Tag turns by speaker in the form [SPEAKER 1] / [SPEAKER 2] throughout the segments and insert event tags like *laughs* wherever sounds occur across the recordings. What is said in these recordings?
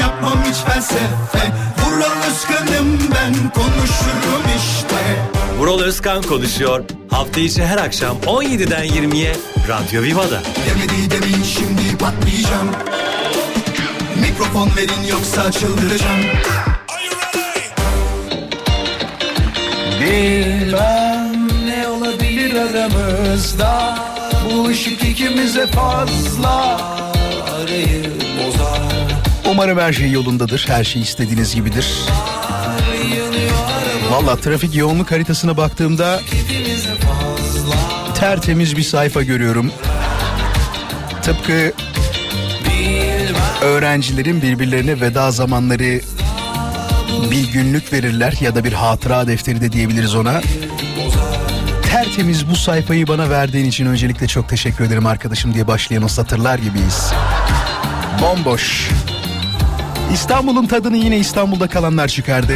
[SPEAKER 1] yapmam hiç felsefe. Vural Özkan'ım ben konuşurum işte.
[SPEAKER 2] Vural Özkan konuşuyor. Hafta içi her akşam 17'den 20'ye Radyo Viva'da.
[SPEAKER 1] Demedi demin şimdi patlayacağım. Mikrofon verin yoksa çıldıracağım.
[SPEAKER 3] Bilmem ne olabilir aramızda? Bu ışık ikimize fazla Arayı bozar
[SPEAKER 4] Umarım her şey yolundadır. Her şey istediğiniz gibidir. Valla trafik yoğunluk haritasına baktığımda tertemiz bir sayfa görüyorum. Tıpkı öğrencilerin birbirlerine veda zamanları bir günlük verirler ya da bir hatıra defteri de diyebiliriz ona. Tertemiz bu sayfayı bana verdiğin için öncelikle çok teşekkür ederim arkadaşım diye başlayan o satırlar gibiyiz. Bomboş. İstanbul'un tadını yine İstanbul'da kalanlar çıkardı.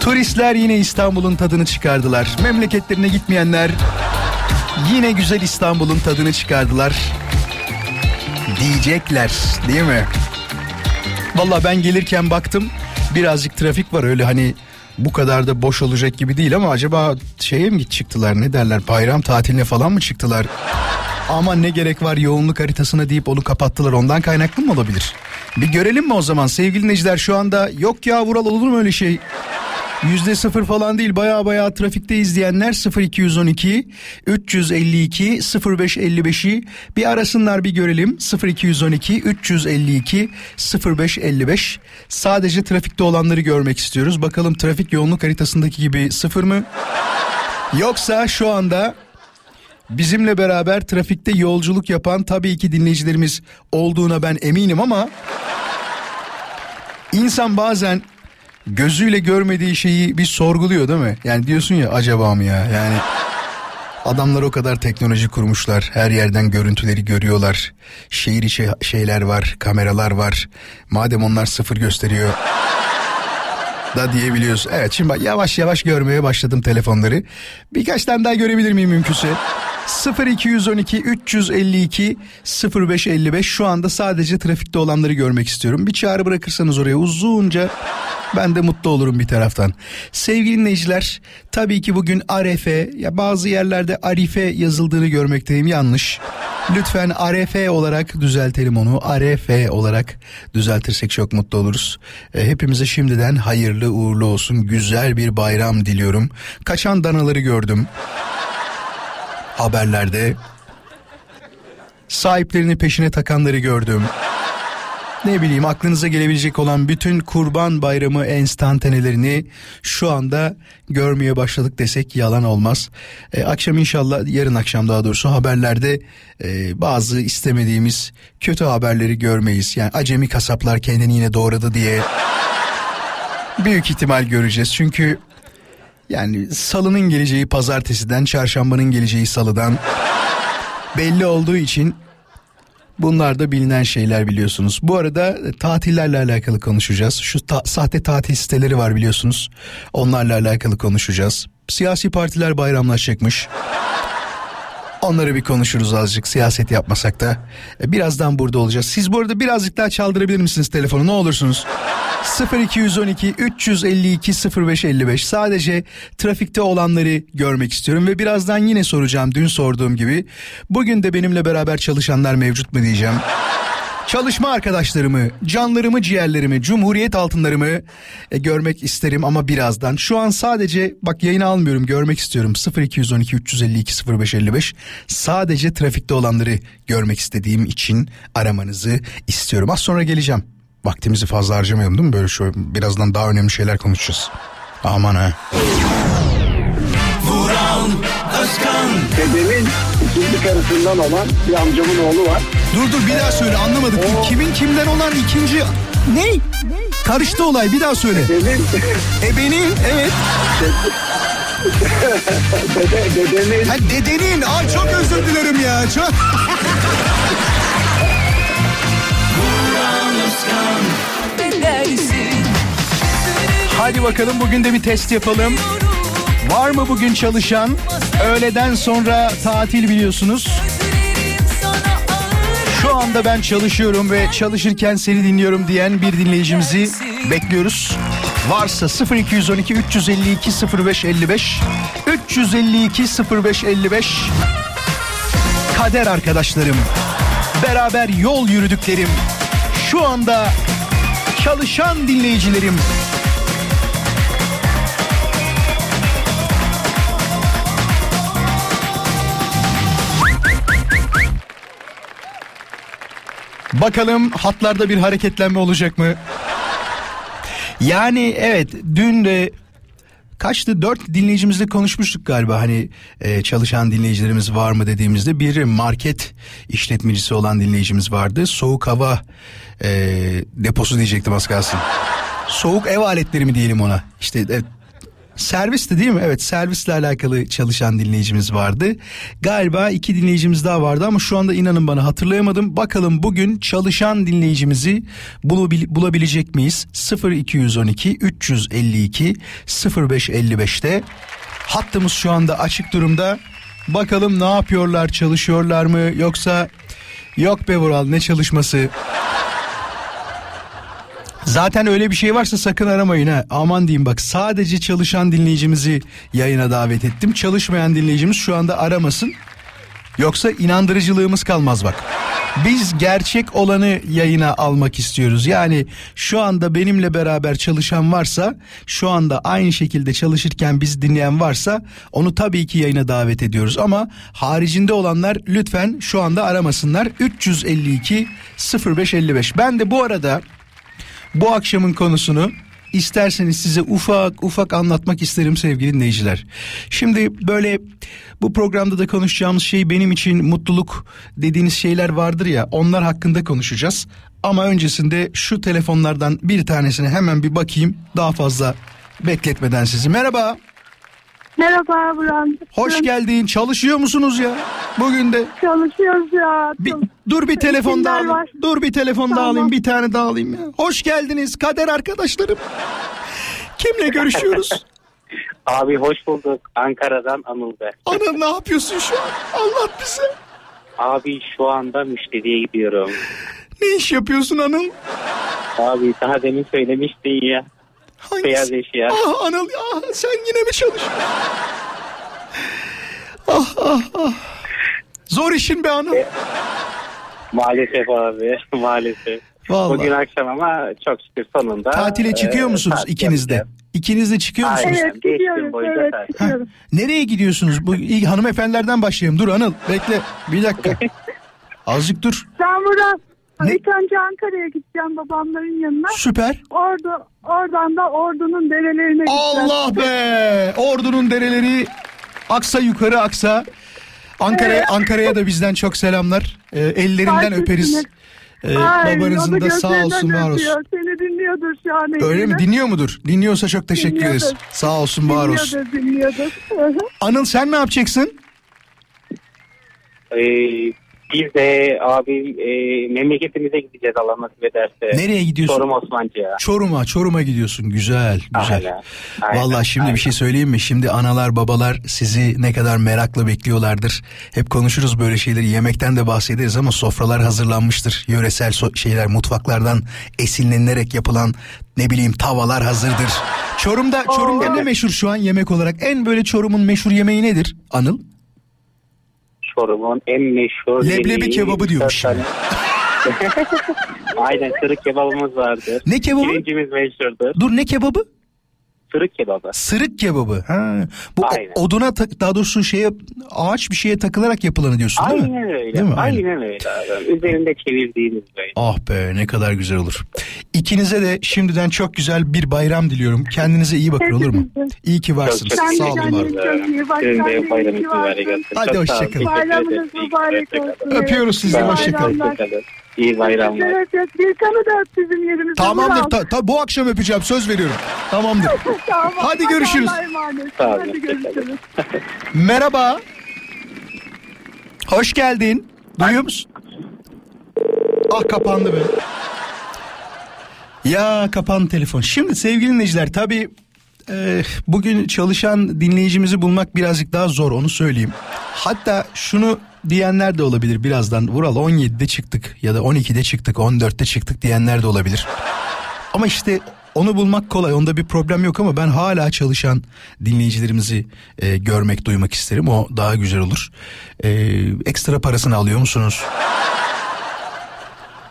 [SPEAKER 4] Turistler yine İstanbul'un tadını çıkardılar. Memleketlerine gitmeyenler yine güzel İstanbul'un tadını çıkardılar. Diyecekler değil mi? Valla ben gelirken baktım birazcık trafik var öyle hani bu kadar da boş olacak gibi değil ama acaba şeye mi çıktılar ne derler bayram tatiline falan mı çıktılar? Ama ne gerek var yoğunluk haritasına deyip onu kapattılar ondan kaynaklı mı olabilir? Bir görelim mi o zaman? Sevgili dinleyiciler şu anda yok ya Vural olur mu öyle şey? Yüzde sıfır falan değil baya baya trafikte izleyenler 0212 352 0555'i bir arasınlar bir görelim. 0212 352 0555 sadece trafikte olanları görmek istiyoruz. Bakalım trafik yoğunluk haritasındaki gibi sıfır mı? Yoksa şu anda bizimle beraber trafikte yolculuk yapan tabii ki dinleyicilerimiz olduğuna ben eminim ama insan bazen gözüyle görmediği şeyi bir sorguluyor değil mi? Yani diyorsun ya acaba mı ya? Yani adamlar o kadar teknoloji kurmuşlar. Her yerden görüntüleri görüyorlar. Şehir içi şeyler var, kameralar var. Madem onlar sıfır gösteriyor da diyebiliyoruz. Evet şimdi bak yavaş yavaş görmeye başladım telefonları. Birkaç tane daha görebilir miyim mümkünse? 0212 352 0555 şu anda sadece trafikte olanları görmek istiyorum. Bir çağrı bırakırsanız oraya uzunca ben de mutlu olurum bir taraftan. Sevgili dinleyiciler tabii ki bugün Arefe ya bazı yerlerde Arife yazıldığını görmekteyim yanlış. Lütfen Arefe olarak düzeltelim onu. Arefe olarak düzeltirsek çok mutlu oluruz. E, hepimize şimdiden hayırlı uğurlu olsun. Güzel bir bayram diliyorum. Kaçan danaları gördüm haberlerde sahiplerini peşine takanları gördüm. Ne bileyim aklınıza gelebilecek olan bütün kurban bayramı enstantanelerini şu anda görmeye başladık desek yalan olmaz. Ee, akşam inşallah yarın akşam daha doğrusu haberlerde e, bazı istemediğimiz kötü haberleri görmeyiz. Yani acemi kasaplar kendini yine doğradı diye büyük ihtimal göreceğiz. Çünkü yani salının geleceği pazartesiden, çarşambanın geleceği salıdan belli olduğu için bunlar da bilinen şeyler biliyorsunuz. Bu arada tatillerle alakalı konuşacağız. Şu ta- sahte tatil siteleri var biliyorsunuz. Onlarla alakalı konuşacağız. Siyasi partiler bayramlaşacakmış. Onları bir konuşuruz azıcık siyaset yapmasak da. E, Birazdan burada olacağız. Siz bu arada birazcık daha çaldırabilir misiniz telefonu ne olursunuz? 0212 352 0555 sadece trafikte olanları görmek istiyorum ve birazdan yine soracağım dün sorduğum gibi bugün de benimle beraber çalışanlar mevcut mu diyeceğim. Çalışma arkadaşlarımı, canlarımı, ciğerlerimi, cumhuriyet altınlarımı e, görmek isterim ama birazdan. Şu an sadece bak yayını almıyorum görmek istiyorum. 0212 352 0555 sadece trafikte olanları görmek istediğim için aramanızı istiyorum. Az sonra geleceğim. Vaktimizi fazla harcamayalım değil mi? Böyle şu birazdan daha önemli şeyler konuşacağız. Aman ha.
[SPEAKER 1] Vural Özkan
[SPEAKER 5] Dedemin ikinci karısından olan bir amcamın oğlu var.
[SPEAKER 4] Dur dur bir daha söyle anlamadık. Kimin kimden olan ikinci... Ne? Karıştı olay bir daha söyle.
[SPEAKER 5] Dedemin,
[SPEAKER 4] Ebenin evet.
[SPEAKER 5] dede, dedemin,
[SPEAKER 4] Ha dedenin. Ay çok özür dilerim ya. Çok. *laughs* Hadi bakalım bugün de bir test yapalım. Var mı bugün çalışan? Öğleden sonra tatil biliyorsunuz. Şu anda ben çalışıyorum ve çalışırken seni dinliyorum diyen bir dinleyicimizi bekliyoruz. Varsa 0212 352 0555 352 0555 Kader arkadaşlarım. Beraber yol yürüdüklerim. Şu anda çalışan dinleyicilerim. Bakalım hatlarda bir hareketlenme olacak mı? Yani evet dün de kaçtı? Dört dinleyicimizle konuşmuştuk galiba. Hani e, çalışan dinleyicilerimiz var mı dediğimizde bir market işletmecisi olan dinleyicimiz vardı. Soğuk hava e, deposu diyecektim az kalsın. Soğuk ev aletleri mi diyelim ona? İşte evet, Servisti değil mi? Evet servisle alakalı çalışan dinleyicimiz vardı. Galiba iki dinleyicimiz daha vardı ama şu anda inanın bana hatırlayamadım. Bakalım bugün çalışan dinleyicimizi bulabil- bulabilecek miyiz? 0212 352 0555'te hattımız şu anda açık durumda. Bakalım ne yapıyorlar çalışıyorlar mı yoksa yok be Vural ne çalışması Zaten öyle bir şey varsa sakın aramayın ha. Aman diyeyim bak sadece çalışan dinleyicimizi yayına davet ettim. Çalışmayan dinleyicimiz şu anda aramasın. Yoksa inandırıcılığımız kalmaz bak. Biz gerçek olanı yayına almak istiyoruz. Yani şu anda benimle beraber çalışan varsa, şu anda aynı şekilde çalışırken biz dinleyen varsa onu tabii ki yayına davet ediyoruz. Ama haricinde olanlar lütfen şu anda aramasınlar. 352 0555. Ben de bu arada bu akşamın konusunu isterseniz size ufak ufak anlatmak isterim sevgili dinleyiciler. Şimdi böyle bu programda da konuşacağımız şey benim için mutluluk dediğiniz şeyler vardır ya onlar hakkında konuşacağız. Ama öncesinde şu telefonlardan bir tanesine hemen bir bakayım daha fazla bekletmeden sizi. Merhaba.
[SPEAKER 6] Merhaba Buran.
[SPEAKER 4] Hoş geldin. Çalışıyor musunuz ya? Bugün de.
[SPEAKER 6] Çalışıyoruz ya.
[SPEAKER 4] Bir, dur bir telefon daha alayım.
[SPEAKER 6] var.
[SPEAKER 4] Dur bir telefon daha
[SPEAKER 6] Tamam.
[SPEAKER 4] alayım. Bir tane daha alayım ya. Hoş geldiniz kader arkadaşlarım. Kimle görüşüyoruz? *laughs*
[SPEAKER 7] Abi hoş bulduk. Ankara'dan Anıl be.
[SPEAKER 4] Ana ne yapıyorsun şu an? Anlat bize.
[SPEAKER 7] Abi şu anda müşteriye gidiyorum.
[SPEAKER 4] Ne iş yapıyorsun Anıl?
[SPEAKER 7] Abi daha demin söylemiştin ya.
[SPEAKER 4] Hangisi?
[SPEAKER 7] Beyaz eşya.
[SPEAKER 4] Ah Anıl ah, sen yine mi çalışıyorsun? ah ah ah. Zor işin be Anıl.
[SPEAKER 7] Maalesef abi *laughs* maalesef.
[SPEAKER 4] Vallahi.
[SPEAKER 7] Bugün akşam ama çok şükür sonunda.
[SPEAKER 4] Tatile çıkıyor
[SPEAKER 7] e,
[SPEAKER 4] musunuz
[SPEAKER 7] tatil
[SPEAKER 4] ikiniz de? İkiniz de çıkıyor
[SPEAKER 7] Aynen.
[SPEAKER 4] musunuz?
[SPEAKER 6] Evet gidiyoruz. Evet gidiyoruz.
[SPEAKER 4] Nereye gidiyorsunuz? Bu hanımefendilerden başlayalım. Dur Anıl bekle. Bir dakika. *laughs* Azıcık dur.
[SPEAKER 6] Ben Buran.
[SPEAKER 4] Ne?
[SPEAKER 6] İlk önce Ankara'ya gideceğim babamların yanına.
[SPEAKER 4] Süper.
[SPEAKER 6] Orada, oradan da ordunun derelerine gideceğim.
[SPEAKER 4] Allah be! Ordunun dereleri aksa yukarı aksa. Ankara Ankara'ya da bizden çok selamlar. Ee, ellerinden
[SPEAKER 6] Baş
[SPEAKER 4] öperiz. Ee,
[SPEAKER 6] Ay,
[SPEAKER 4] babanızın da sağ olsun var olsun.
[SPEAKER 6] öpüyor. Seni dinliyordur şu an.
[SPEAKER 4] Öyle mi? Dinliyor mudur? Dinliyorsa çok teşekkür
[SPEAKER 6] Dinliyordur.
[SPEAKER 4] ederiz. Sağ olsun var olsun.
[SPEAKER 6] Dinliyordur, dinliyordur. *laughs*
[SPEAKER 4] Anıl sen ne yapacaksın?
[SPEAKER 7] Ee, biz de abi e, memleketimize gideceğiz Allah nasip ederse.
[SPEAKER 4] Nereye gidiyorsun?
[SPEAKER 7] Çorum Osmancı'ya.
[SPEAKER 4] Çorum'a, Çorum'a gidiyorsun. Güzel, güzel.
[SPEAKER 7] Aynen, aynen,
[SPEAKER 4] Vallahi şimdi bir
[SPEAKER 7] aynen.
[SPEAKER 4] şey söyleyeyim mi? Şimdi analar, babalar sizi ne kadar merakla bekliyorlardır. Hep konuşuruz böyle şeyleri. Yemekten de bahsederiz ama sofralar hazırlanmıştır. Yöresel so- şeyler, mutfaklardan esinlenilerek yapılan ne bileyim tavalar hazırdır. Çorum'da Çorum'da ne meşhur şu an yemek olarak? En böyle Çorum'un meşhur yemeği nedir? Anıl?
[SPEAKER 7] Çorum'un en meşhur
[SPEAKER 4] Leblebi kebabı diyormuş *laughs*
[SPEAKER 7] Aynen sırık kebabımız vardır.
[SPEAKER 4] Ne kebabı?
[SPEAKER 7] Pirincimiz meşhurdur.
[SPEAKER 4] Dur ne kebabı?
[SPEAKER 7] Sırık kebabı.
[SPEAKER 4] Sırık kebabı. Ha. Bu
[SPEAKER 7] Aynen.
[SPEAKER 4] oduna daha doğrusu şeye ağaç bir şeye takılarak yapılanı diyorsun değil mi?
[SPEAKER 7] Aynen öyle.
[SPEAKER 4] Değil mi? Aynen.
[SPEAKER 7] Aynen öyle. Üzerinde çevirdiğimiz böyle.
[SPEAKER 4] Ah be ne kadar güzel olur. İkinize de şimdiden çok güzel bir bayram diliyorum. Kendinize iyi bakın olur mu? *laughs* İyi ki varsınız.
[SPEAKER 7] Çok
[SPEAKER 6] de
[SPEAKER 4] Sağ olun var
[SPEAKER 6] çok iyi bak.
[SPEAKER 4] Hadi
[SPEAKER 7] Çok
[SPEAKER 4] hoşça
[SPEAKER 7] sağ olun.
[SPEAKER 4] kalın.
[SPEAKER 7] Teşekkür
[SPEAKER 6] Bayramınız mübarek olsun.
[SPEAKER 4] Öpüyoruz sizi,
[SPEAKER 6] İyi
[SPEAKER 7] İyi bayramlar.
[SPEAKER 6] Evet evet. Gülkan'ı da öp bizim yerimizde.
[SPEAKER 4] Tamamdır. Ta, ta- bu akşam öpeceğim söz veriyorum. Tamamdır. *laughs*
[SPEAKER 6] Tamam.
[SPEAKER 4] Hadi görüşürüz.
[SPEAKER 7] Olun.
[SPEAKER 6] Hadi görüşürüz.
[SPEAKER 4] Merhaba. Hoş geldin. Duyuyor musun? Ah kapandı be. Ya kapandı telefon. Şimdi sevgili dinleyiciler tabii e, bugün çalışan dinleyicimizi bulmak birazcık daha zor onu söyleyeyim. Hatta şunu diyenler de olabilir birazdan. Vural 17'de çıktık ya da 12'de çıktık 14'te çıktık diyenler de olabilir. Ama işte onu bulmak kolay onda bir problem yok ama ben hala çalışan dinleyicilerimizi e, görmek duymak isterim o daha güzel olur. E, ekstra parasını alıyor musunuz?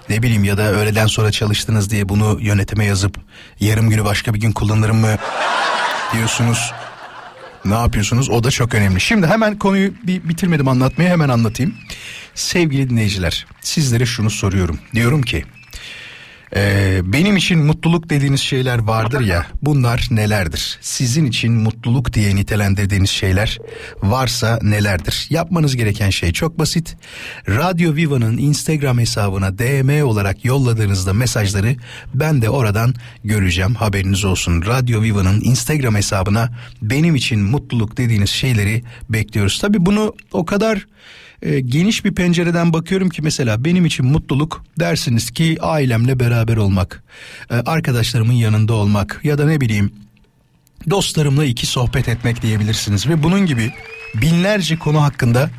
[SPEAKER 4] Ne bileyim ya da öğleden sonra çalıştınız diye bunu yönetime yazıp yarım günü başka bir gün kullanırım mı diyorsunuz. Ne yapıyorsunuz? O da çok önemli. Şimdi hemen konuyu bir bitirmedim anlatmayı hemen anlatayım. Sevgili dinleyiciler sizlere şunu soruyorum. Diyorum ki ee, benim için mutluluk dediğiniz şeyler vardır ya bunlar nelerdir? Sizin için mutluluk diye nitelendirdiğiniz şeyler varsa nelerdir? Yapmanız gereken şey çok basit. Radyo Viva'nın Instagram hesabına DM olarak yolladığınızda mesajları ben de oradan göreceğim haberiniz olsun. Radyo Viva'nın Instagram hesabına benim için mutluluk dediğiniz şeyleri bekliyoruz. Tabi bunu o kadar e, geniş bir pencereden bakıyorum ki mesela benim için mutluluk dersiniz ki ailemle beraber olmak, e, arkadaşlarımın yanında olmak ya da ne bileyim dostlarımla iki sohbet etmek diyebilirsiniz ve bunun gibi binlerce konu hakkında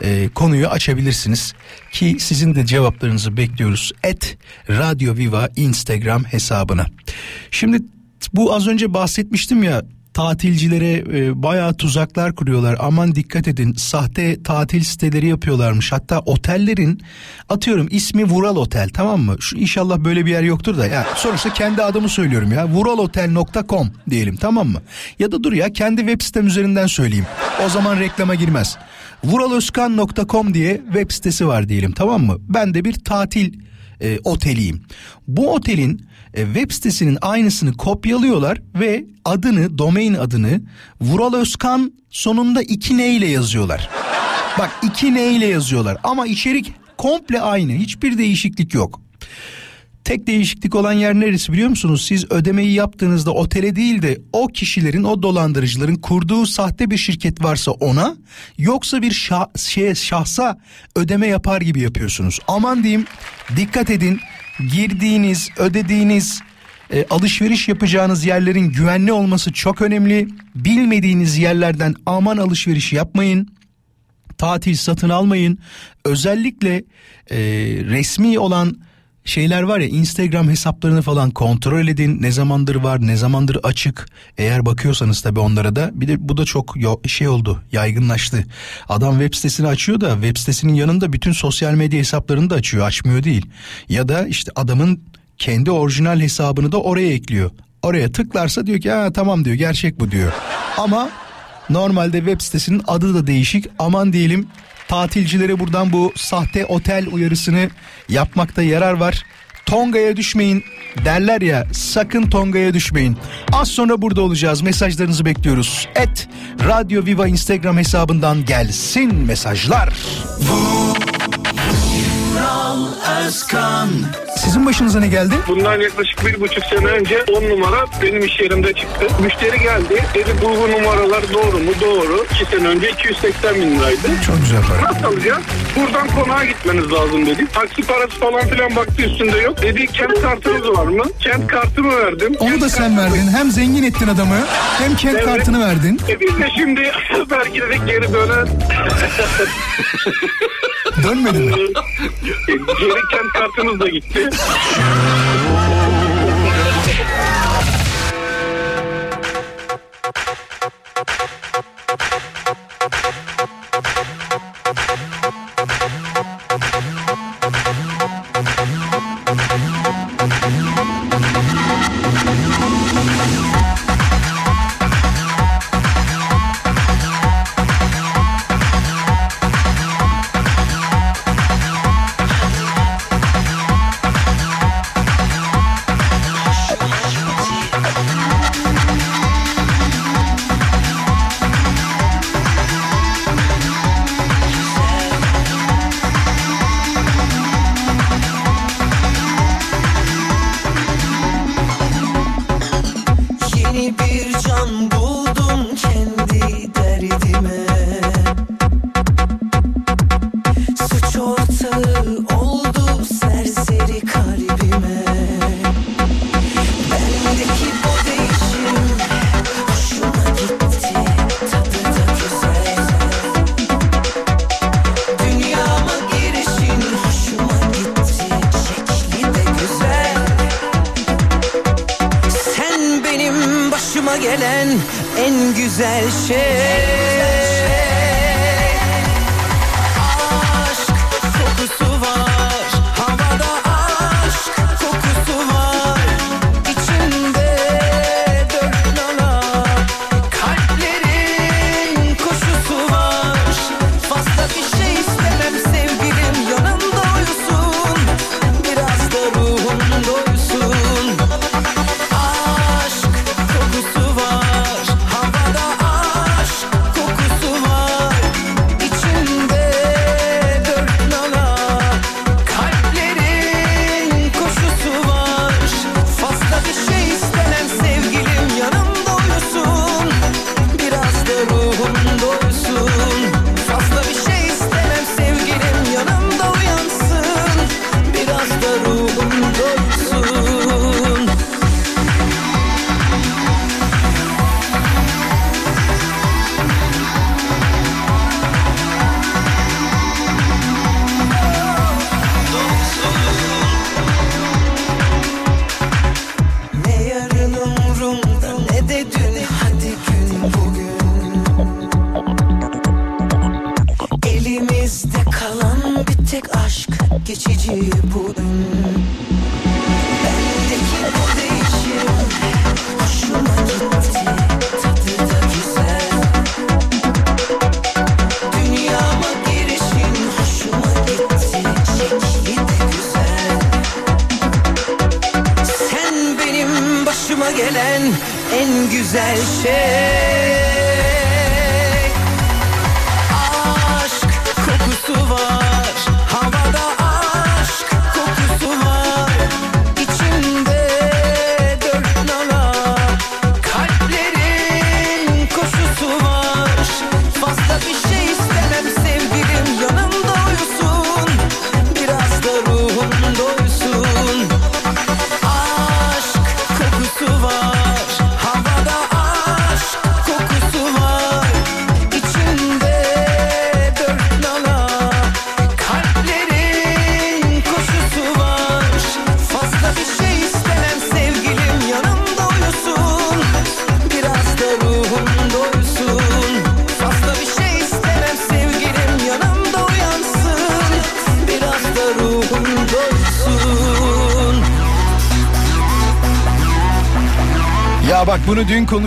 [SPEAKER 4] e, konuyu açabilirsiniz ki sizin de cevaplarınızı bekliyoruz. Et Radyo Viva Instagram hesabına. Şimdi bu az önce bahsetmiştim ya tatilcilere e, bayağı tuzaklar kuruyorlar. Aman dikkat edin sahte tatil siteleri yapıyorlarmış. Hatta otellerin atıyorum ismi Vural Otel tamam mı? Şu inşallah böyle bir yer yoktur da ya sonuçta kendi adımı söylüyorum ya. Vuralotel.com diyelim tamam mı? Ya da dur ya kendi web sitem üzerinden söyleyeyim. O zaman reklama girmez. Vuraloskan.com diye web sitesi var diyelim tamam mı? Ben de bir tatil e, oteliyim. Bu otelin e, web sitesinin aynısını kopyalıyorlar ve adını, domain adını Vural Özkan sonunda iki ne ile yazıyorlar. Bak iki ne ile yazıyorlar ama içerik komple aynı. Hiçbir değişiklik yok. Tek değişiklik olan yer neresi biliyor musunuz? Siz ödemeyi yaptığınızda otele değil de o kişilerin, o dolandırıcıların kurduğu sahte bir şirket varsa ona yoksa bir şah, şey, şahsa ödeme yapar gibi yapıyorsunuz. Aman diyeyim dikkat edin girdiğiniz, ödediğiniz, e, alışveriş yapacağınız yerlerin güvenli olması çok önemli. Bilmediğiniz yerlerden aman alışveriş yapmayın. Tatil satın almayın. Özellikle e, resmi olan şeyler var ya Instagram hesaplarını falan kontrol edin. Ne zamandır var, ne zamandır açık. Eğer bakıyorsanız tabii onlara da bir de bu da çok şey oldu, yaygınlaştı. Adam web sitesini açıyor da web sitesinin yanında bütün sosyal medya hesaplarını da açıyor, açmıyor değil. Ya da işte adamın kendi orijinal hesabını da oraya ekliyor. Oraya tıklarsa diyor ki ha tamam diyor gerçek bu diyor. Ama normalde web sitesinin adı da değişik. Aman diyelim tatilcilere buradan bu sahte otel uyarısını yapmakta yarar var. Tonga'ya düşmeyin derler ya sakın Tonga'ya düşmeyin. Az sonra burada olacağız mesajlarınızı bekliyoruz. Et Radyo Viva Instagram hesabından gelsin mesajlar.
[SPEAKER 1] Özkan
[SPEAKER 3] Sizin başınıza ne geldi?
[SPEAKER 5] Bundan yaklaşık bir buçuk sene önce 10 numara benim iş yerimde çıktı. Müşteri geldi. Dedi bu, bu numaralar doğru mu? Doğru. 2 sene önce 280 bin liraydı.
[SPEAKER 3] Çok güzel para.
[SPEAKER 5] Nasıl alacağız? Buradan konağa gitmeniz lazım dedi. Taksi parası falan filan baktı üstünde yok. Dedi kent kartınız var mı? Kent kartımı verdim.
[SPEAKER 3] Onu da sen verdin. Hem zengin ettin adamı hem kent
[SPEAKER 5] Evet.
[SPEAKER 3] kartını verdin.
[SPEAKER 5] E biz de şimdi *laughs* belki dedik geri dönen *laughs*
[SPEAKER 3] Dönmedin mi?
[SPEAKER 5] geri kent kartımız da gitti. *laughs*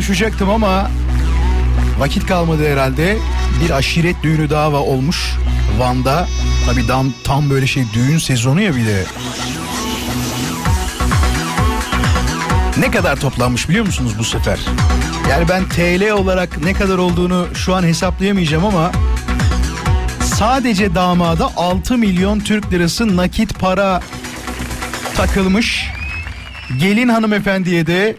[SPEAKER 4] konuşacaktım ama vakit kalmadı herhalde. Bir aşiret düğünü daha va- olmuş Van'da. Tabii tam, tam böyle şey düğün sezonu ya bir de. Ne kadar toplanmış biliyor musunuz bu sefer? Yani ben TL olarak ne kadar olduğunu şu an hesaplayamayacağım ama sadece damada 6 milyon Türk lirası nakit para takılmış. Gelin hanımefendiye de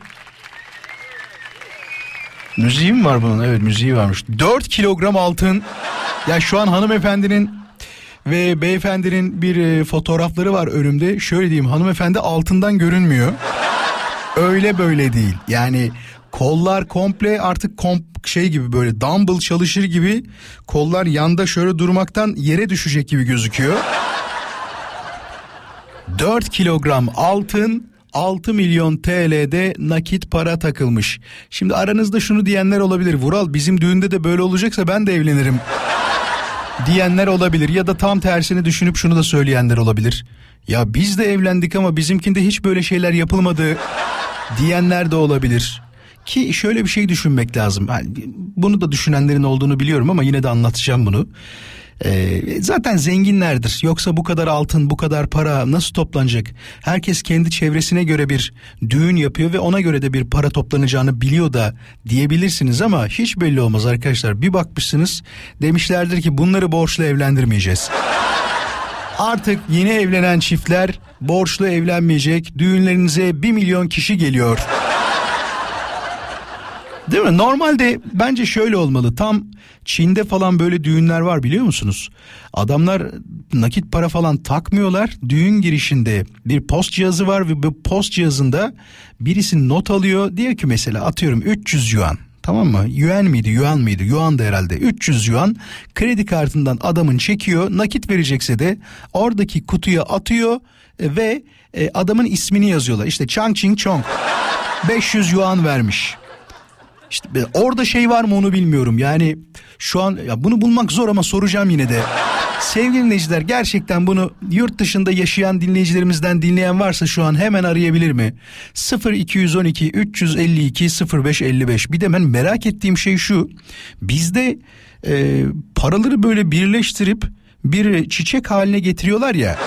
[SPEAKER 4] Müziği mi var bunun? Evet müziği varmış. 4 kilogram altın. Ya şu an hanımefendinin ve beyefendinin bir e, fotoğrafları var önümde. Şöyle diyeyim hanımefendi altından görünmüyor. Öyle böyle değil. Yani kollar komple artık komp şey gibi böyle dumbbell çalışır gibi kollar yanda şöyle durmaktan yere düşecek gibi gözüküyor. 4 kilogram altın 6 milyon TL'de nakit para takılmış. Şimdi aranızda şunu diyenler olabilir. Vural bizim düğünde de böyle olacaksa ben de evlenirim. *laughs* diyenler olabilir ya da tam tersini düşünüp şunu da söyleyenler olabilir. Ya biz de evlendik ama bizimkinde hiç böyle şeyler yapılmadı *laughs* diyenler de olabilir. Ki şöyle bir şey düşünmek lazım. Yani bunu da düşünenlerin olduğunu biliyorum ama yine de anlatacağım bunu. Ee, zaten zenginlerdir. Yoksa bu kadar altın, bu kadar para nasıl toplanacak? Herkes kendi çevresine göre bir düğün yapıyor ve ona göre de bir para toplanacağını biliyor da diyebilirsiniz ama hiç belli olmaz arkadaşlar. Bir bakmışsınız demişlerdir ki bunları borçlu evlendirmeyeceğiz. Artık yeni evlenen çiftler borçlu evlenmeyecek. Düğünlerinize bir milyon kişi geliyor. Değil mi? Normalde bence şöyle olmalı. Tam Çin'de falan böyle düğünler var biliyor musunuz? Adamlar nakit para falan takmıyorlar. Düğün girişinde bir post cihazı var ve bu post cihazında birisi not alıyor. Diyor ki mesela atıyorum 300 yuan. Tamam mı? Yuan mıydı? Yuan mıydı? Yuan da herhalde. 300 yuan kredi kartından adamın çekiyor. Nakit verecekse de oradaki kutuya atıyor ve e, adamın ismini yazıyorlar. İşte Chang Ching Chong 500 yuan vermiş. İşte orada şey var mı onu bilmiyorum. Yani şu an ya bunu bulmak zor ama soracağım yine de. Sevgili dinleyiciler gerçekten bunu yurt dışında yaşayan dinleyicilerimizden dinleyen varsa şu an hemen arayabilir mi? 0212 352 0555 bir de ben merak ettiğim şey şu bizde e, paraları böyle birleştirip bir çiçek haline getiriyorlar ya.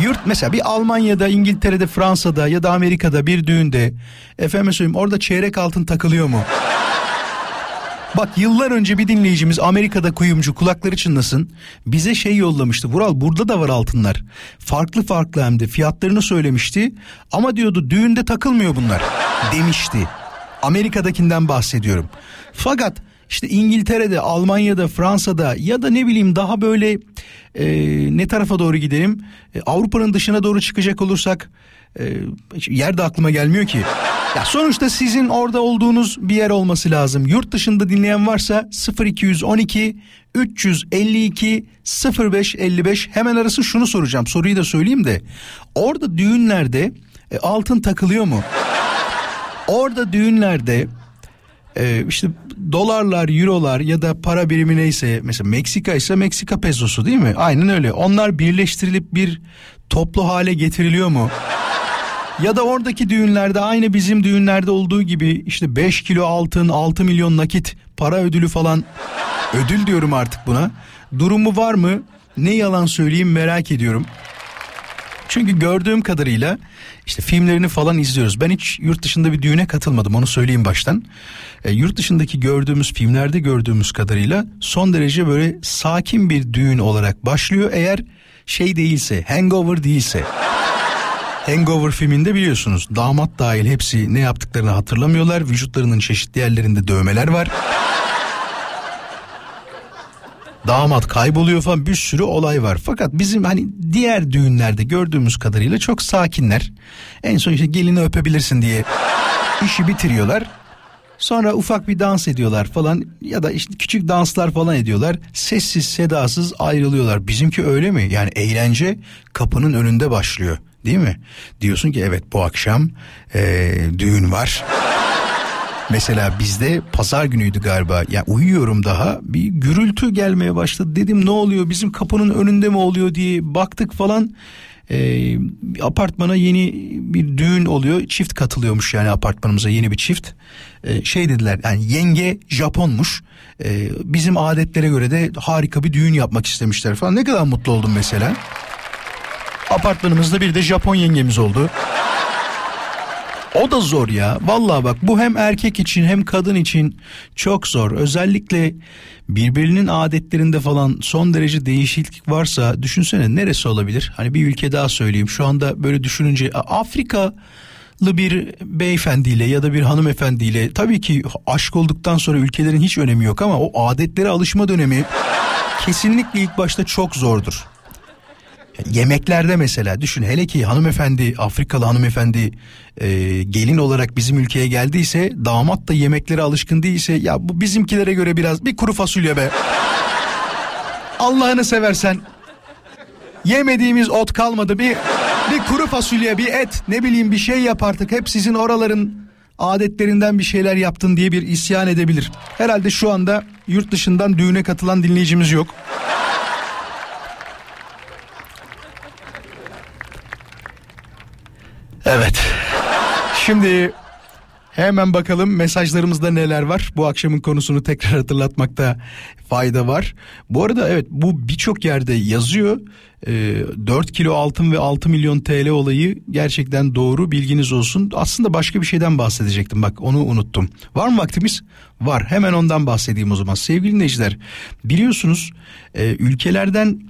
[SPEAKER 4] Yurt mesela bir Almanya'da, İngiltere'de, Fransa'da ya da Amerika'da bir düğünde efendim söyleyeyim orada çeyrek altın takılıyor mu? Bak yıllar önce bir dinleyicimiz Amerika'da kuyumcu kulakları çınlasın bize şey yollamıştı. Vural burada da var altınlar. Farklı farklı hem de fiyatlarını söylemişti. Ama diyordu düğünde takılmıyor bunlar demişti. Amerika'dakinden bahsediyorum. Fakat işte İngiltere'de, Almanya'da, Fransa'da ya da ne bileyim daha böyle e, ne tarafa doğru gidelim? E, Avrupa'nın dışına doğru çıkacak olursak e, yer de aklıma gelmiyor ki. Ya sonuçta sizin orada olduğunuz bir yer olması lazım. Yurt dışında dinleyen varsa 0212 352 0555 hemen arası şunu soracağım. Soruyu da söyleyeyim de. Orada düğünlerde e, altın takılıyor mu? Orada düğünlerde e, işte dolarlar, eurolar ya da para birimi neyse mesela Meksika ise Meksika pesosu değil mi? Aynen öyle. Onlar birleştirilip bir toplu hale getiriliyor mu? Ya da oradaki düğünlerde aynı bizim düğünlerde olduğu gibi işte 5 kilo altın, 6 milyon nakit para ödülü falan ödül diyorum artık buna. Durumu var mı? Ne yalan söyleyeyim merak ediyorum. Çünkü gördüğüm kadarıyla işte filmlerini falan izliyoruz. Ben hiç yurt dışında bir düğüne katılmadım onu söyleyeyim baştan. E, yurt dışındaki gördüğümüz filmlerde gördüğümüz kadarıyla son derece böyle sakin bir düğün olarak başlıyor. Eğer şey değilse, hangover değilse. *laughs* Hangover filminde biliyorsunuz damat dahil hepsi ne yaptıklarını hatırlamıyorlar. Vücutlarının çeşitli yerlerinde dövmeler var. Damat kayboluyor falan bir sürü olay var. Fakat bizim hani diğer düğünlerde gördüğümüz kadarıyla çok sakinler. En son işte gelini öpebilirsin diye işi bitiriyorlar. Sonra ufak bir dans ediyorlar falan ya da işte küçük danslar falan ediyorlar. Sessiz sedasız ayrılıyorlar. Bizimki öyle mi? Yani eğlence kapının önünde başlıyor değil mi? Diyorsun ki evet bu akşam eee, düğün var. Mesela bizde pazar günüydü galiba. Ya uyuyorum daha bir gürültü gelmeye başladı. Dedim ne oluyor bizim kapının önünde mi oluyor diye baktık falan. Ee, apartmana yeni bir düğün oluyor. Çift katılıyormuş yani apartmanımıza yeni bir çift. Ee, şey dediler yani yenge Japonmuş. Ee, bizim adetlere göre de harika bir düğün yapmak istemişler falan. Ne kadar mutlu oldum mesela. Apartmanımızda bir de Japon yengemiz oldu. O da zor ya. Vallahi bak bu hem erkek için hem kadın için çok zor. Özellikle birbirinin adetlerinde falan son derece değişiklik varsa düşünsene neresi olabilir? Hani bir ülke daha söyleyeyim. Şu anda böyle düşününce Afrika bir beyefendiyle ya da bir hanımefendiyle tabii ki aşk olduktan sonra ülkelerin hiç önemi yok ama o adetlere alışma dönemi kesinlikle ilk başta çok zordur. Yemeklerde mesela düşün hele ki hanımefendi Afrikalı hanımefendi e, gelin olarak bizim ülkeye geldiyse damat da yemeklere alışkın değilse ya bu bizimkilere göre biraz bir kuru fasulye be. Allah'ını seversen yemediğimiz ot kalmadı bir bir kuru fasulye bir et ne bileyim bir şey yap artık hep sizin oraların adetlerinden bir şeyler yaptın diye bir isyan edebilir. Herhalde şu anda yurt dışından düğüne katılan dinleyicimiz yok. Evet. Şimdi hemen bakalım mesajlarımızda neler var. Bu akşamın konusunu tekrar *laughs* hatırlatmakta fayda var. Bu arada evet bu birçok yerde yazıyor. Ee, 4 kilo altın ve 6 milyon TL olayı gerçekten doğru bilginiz olsun. Aslında başka bir şeyden bahsedecektim bak onu unuttum. Var mı vaktimiz? Var hemen ondan bahsedeyim o zaman. Sevgili dinleyiciler biliyorsunuz e, ülkelerden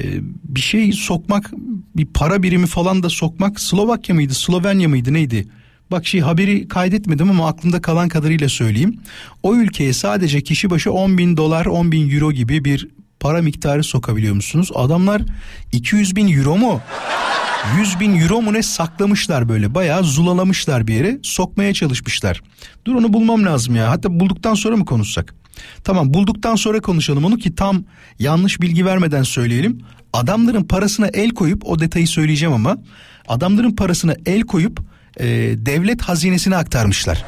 [SPEAKER 4] e, bir şey sokmak bir para birimi falan da sokmak Slovakya mıydı Slovenya mıydı neydi? Bak şey haberi kaydetmedim ama aklımda kalan kadarıyla söyleyeyim. O ülkeye sadece kişi başı 10 bin dolar 10 bin euro gibi bir para miktarı sokabiliyor musunuz? Adamlar 200 bin euro mu? 100 bin euro mu ne saklamışlar böyle bayağı zulalamışlar bir yere sokmaya çalışmışlar. Dur onu bulmam lazım ya hatta bulduktan sonra mı konuşsak? Tamam bulduktan sonra konuşalım onu ki tam yanlış bilgi vermeden söyleyelim. Adamların parasına el koyup o detayı söyleyeceğim ama adamların parasına el koyup e, devlet hazinesine aktarmışlar.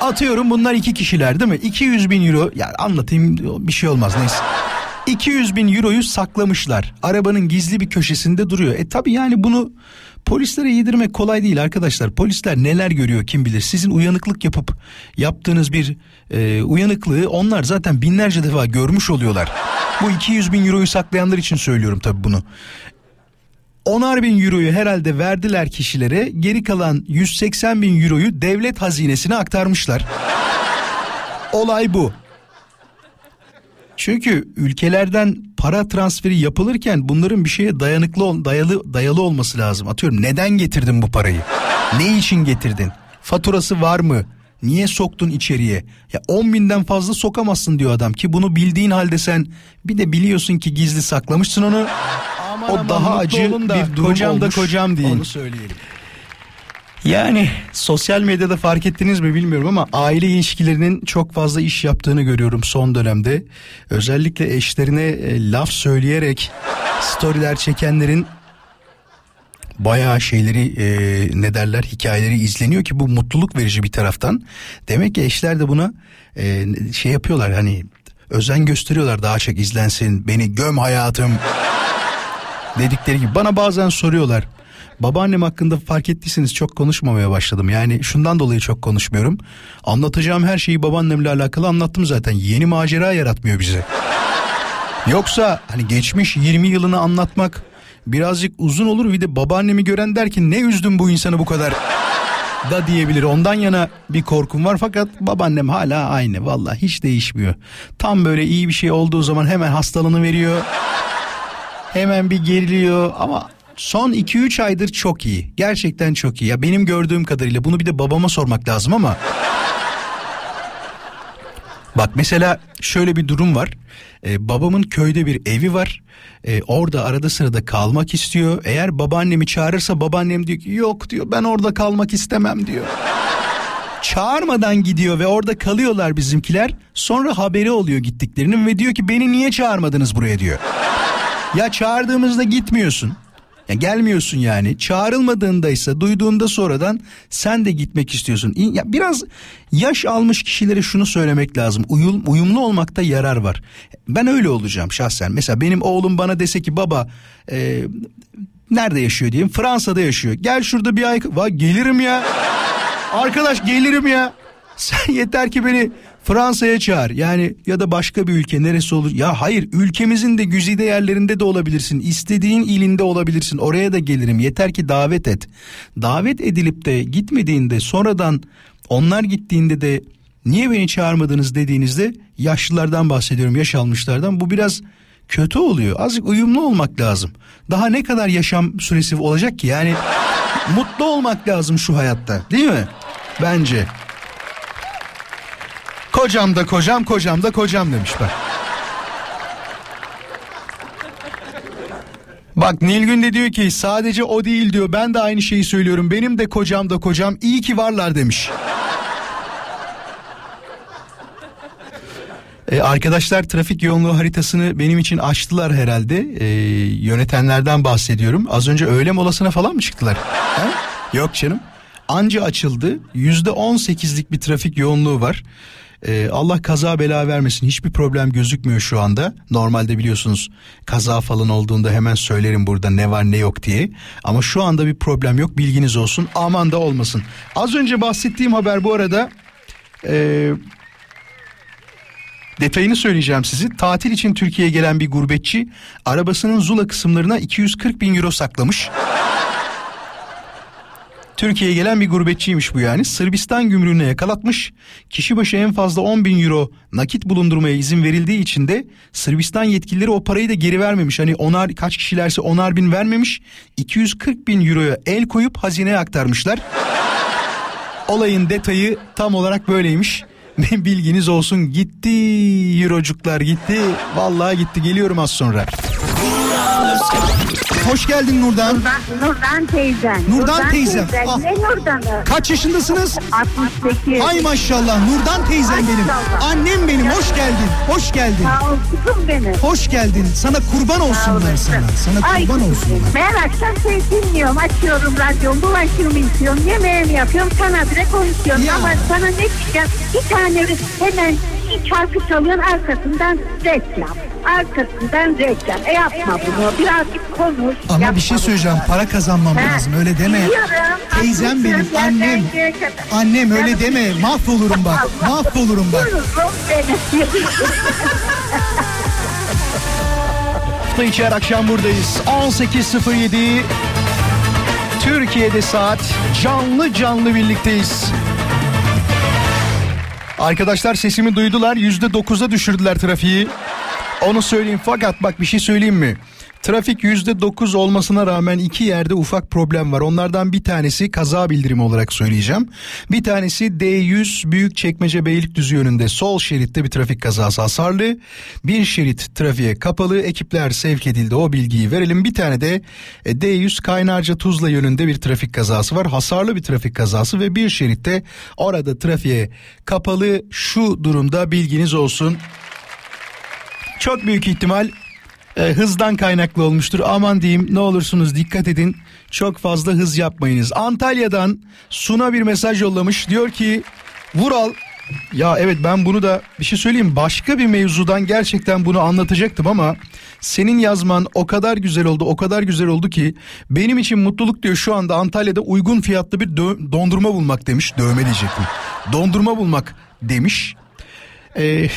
[SPEAKER 4] Atıyorum bunlar iki kişiler değil mi? 200 bin euro ya anlatayım bir şey olmaz neyse. 200 bin euroyu saklamışlar. Arabanın gizli bir köşesinde duruyor. E tabi yani bunu polislere yedirmek kolay değil arkadaşlar. Polisler neler görüyor kim bilir. Sizin uyanıklık yapıp yaptığınız bir e, uyanıklığı onlar zaten binlerce defa görmüş oluyorlar. Bu 200 bin euroyu saklayanlar için söylüyorum tabi bunu. 10'ar bin euroyu herhalde verdiler kişilere. Geri kalan 180 bin euroyu devlet hazinesine aktarmışlar. Olay bu. Çünkü ülkelerden para transferi yapılırken bunların bir şeye dayanıklı dayalı dayalı olması lazım. Atıyorum neden getirdin bu parayı? Ne için getirdin? Faturası var mı? Niye soktun içeriye? Ya 10 binden fazla sokamazsın diyor adam ki bunu bildiğin halde sen bir de biliyorsun ki gizli saklamışsın onu. O daha acı bir durum
[SPEAKER 3] kocam da
[SPEAKER 4] olmuş.
[SPEAKER 3] kocam deyin.
[SPEAKER 4] Onu söyleyelim. Yani sosyal medyada fark ettiniz mi bilmiyorum ama aile ilişkilerinin çok fazla iş yaptığını görüyorum son dönemde. Özellikle eşlerine e, laf söyleyerek storyler çekenlerin bayağı şeyleri e, ne derler hikayeleri izleniyor ki bu mutluluk verici bir taraftan. Demek ki eşler de buna e, şey yapıyorlar hani özen gösteriyorlar daha çok izlensin beni göm hayatım dedikleri gibi bana bazen soruyorlar. Babaannem hakkında fark ettiyseniz çok konuşmamaya başladım. Yani şundan dolayı çok konuşmuyorum. Anlatacağım her şeyi babaannemle alakalı anlattım zaten. Yeni macera yaratmıyor bize. Yoksa hani geçmiş 20 yılını anlatmak birazcık uzun olur. Bir de babaannemi gören der ki ne üzdün bu insanı bu kadar da diyebilir. Ondan yana bir korkum var fakat babaannem hala aynı. Vallahi hiç değişmiyor. Tam böyle iyi bir şey olduğu zaman hemen hastalığını veriyor. Hemen bir geriliyor ama son 2-3 aydır çok iyi. Gerçekten çok iyi. Ya benim gördüğüm kadarıyla bunu bir de babama sormak lazım ama Bak mesela şöyle bir durum var. Ee, babamın köyde bir evi var. Ee, orada arada sırada kalmak istiyor. Eğer babaannemi çağırırsa babaannem diyor ki yok diyor ben orada kalmak istemem diyor. Çağırmadan gidiyor ve orada kalıyorlar bizimkiler. Sonra haberi oluyor gittiklerinin ve diyor ki beni niye çağırmadınız buraya diyor. Ya çağırdığımızda gitmiyorsun. Ya gelmiyorsun yani. Çağrılmadığında ise duyduğunda sonradan sen de gitmek istiyorsun. Ya biraz yaş almış kişilere şunu söylemek lazım. Uyum, uyumlu olmakta yarar var. Ben öyle olacağım şahsen. Mesela benim oğlum bana dese ki baba e, nerede yaşıyor diyeyim Fransa'da yaşıyor. Gel şurada bir ay Va, gelirim ya. Arkadaş gelirim ya. Sen yeter ki beni Fransa'ya çağır. Yani ya da başka bir ülke neresi olur? Ya hayır ülkemizin de güzide yerlerinde de olabilirsin. İstediğin ilinde olabilirsin. Oraya da gelirim. Yeter ki davet et. Davet edilip de gitmediğinde sonradan onlar gittiğinde de niye beni çağırmadınız dediğinizde yaşlılardan bahsediyorum yaş almışlardan. Bu biraz kötü oluyor. Azıcık uyumlu olmak lazım. Daha ne kadar yaşam süresi olacak ki? Yani mutlu olmak lazım şu hayatta değil mi? Bence. Kocam da kocam, kocam da kocam demiş bak. Bak Nilgün de diyor ki sadece o değil diyor ben de aynı şeyi söylüyorum benim de kocam da kocam iyi ki varlar demiş. Ee, arkadaşlar trafik yoğunluğu haritasını benim için açtılar herhalde. Ee, yönetenlerden bahsediyorum. Az önce öğle molasına falan mı çıktılar? Ha? Yok canım. Anca açıldı. Yüzde on sekizlik bir trafik yoğunluğu var. Ee, Allah kaza bela vermesin. Hiçbir problem gözükmüyor şu anda. Normalde biliyorsunuz kaza falan olduğunda hemen söylerim burada ne var ne yok diye. Ama şu anda bir problem yok. Bilginiz olsun. Aman da olmasın. Az önce bahsettiğim haber bu arada... Ee, Detayını söyleyeceğim sizi. Tatil için Türkiye'ye gelen bir gurbetçi arabasının Zula kısımlarına 240 bin euro saklamış. Türkiye'ye gelen bir gurbetçiymiş bu yani. Sırbistan gümrüğüne yakalatmış. Kişi başı en fazla 10 bin euro nakit bulundurmaya izin verildiği için de Sırbistan yetkilileri o parayı da geri vermemiş. Hani onar kaç kişilerse onar bin vermemiş. 240 bin euroya el koyup hazineye aktarmışlar. Olayın detayı tam olarak böyleymiş. *laughs* Bilginiz olsun gitti eurocuklar gitti. Vallahi gitti geliyorum az sonra. Hoş geldin Nurdan.
[SPEAKER 6] Nurdan, Nurdan teyzen.
[SPEAKER 4] Nurdan teyzem. Ah.
[SPEAKER 6] Ne Nurdan'ı?
[SPEAKER 4] Kaç yaşındasınız?
[SPEAKER 6] 68.
[SPEAKER 4] Ay maşallah Nurdan teyzem benim.
[SPEAKER 6] Maşallah.
[SPEAKER 4] Annem benim hoş geldin. Hoş geldin.
[SPEAKER 6] Sağ ol kızım benim.
[SPEAKER 4] Hoş geldin. Sana kurban olsunlar sana. Sana
[SPEAKER 6] Ay
[SPEAKER 4] kurban olsunlar.
[SPEAKER 6] benim. Ben akşam seni dinliyorum. Açıyorum radyomu. Bulaşığımı yıkıyorum. Yemeğimi yapıyorum. Sana bile konuşuyorum.
[SPEAKER 4] Ya.
[SPEAKER 6] Ama sana ne diyeceğim? Bir tane hemen bir şarkı çalıyorsun. Arkasından reklam. Arkasından reklam. E yapma bunu. Birazcık konuş.
[SPEAKER 4] Ama
[SPEAKER 6] yapma
[SPEAKER 4] bir şey
[SPEAKER 6] bunu.
[SPEAKER 4] söyleyeceğim. Para kazanmam
[SPEAKER 6] Ha,
[SPEAKER 4] lazım. Öyle deme.
[SPEAKER 6] biliyorum.
[SPEAKER 4] Teyzem benim. Annem. Annem öyle deme. Mahvolurum bak. Mahvolurum bak. Hafta içi her akşam buradayız. 18.07 Türkiye'de saat canlı canlı birlikteyiz. Arkadaşlar sesimi duydular. Yüzde dokuza düşürdüler trafiği. Onu söyleyeyim fakat bak bir şey söyleyeyim mi? Trafik yüzde dokuz olmasına rağmen iki yerde ufak problem var. Onlardan bir tanesi kaza bildirimi olarak söyleyeceğim. Bir tanesi D100 Büyükçekmece Beylikdüzü yönünde sol şeritte bir trafik kazası hasarlı. Bir şerit trafiğe kapalı ekipler sevk edildi o bilgiyi verelim. Bir tane de e, D100 Kaynarca Tuzla yönünde bir trafik kazası var. Hasarlı bir trafik kazası ve bir şeritte orada trafiğe kapalı şu durumda bilginiz olsun. Çok büyük ihtimal e, hızdan kaynaklı olmuştur. Aman diyeyim ne olursunuz dikkat edin. Çok fazla hız yapmayınız. Antalya'dan Suna bir mesaj yollamış. Diyor ki Vural ya evet ben bunu da bir şey söyleyeyim başka bir mevzudan gerçekten bunu anlatacaktım ama senin yazman o kadar güzel oldu o kadar güzel oldu ki benim için mutluluk diyor şu anda Antalya'da uygun fiyatlı bir dondurma bulmak demiş dövme diyecektim dondurma bulmak demiş Ee,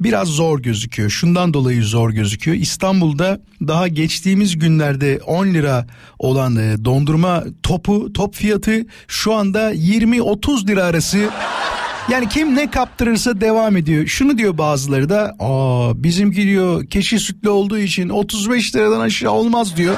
[SPEAKER 4] biraz zor gözüküyor. Şundan dolayı zor gözüküyor. İstanbul'da daha geçtiğimiz günlerde 10 lira olan e, dondurma topu top fiyatı şu anda 20-30 lira arası. Yani kim ne kaptırırsa devam ediyor. Şunu diyor bazıları da aa bizimki diyor keçi sütlü olduğu için 35 liradan aşağı olmaz diyor.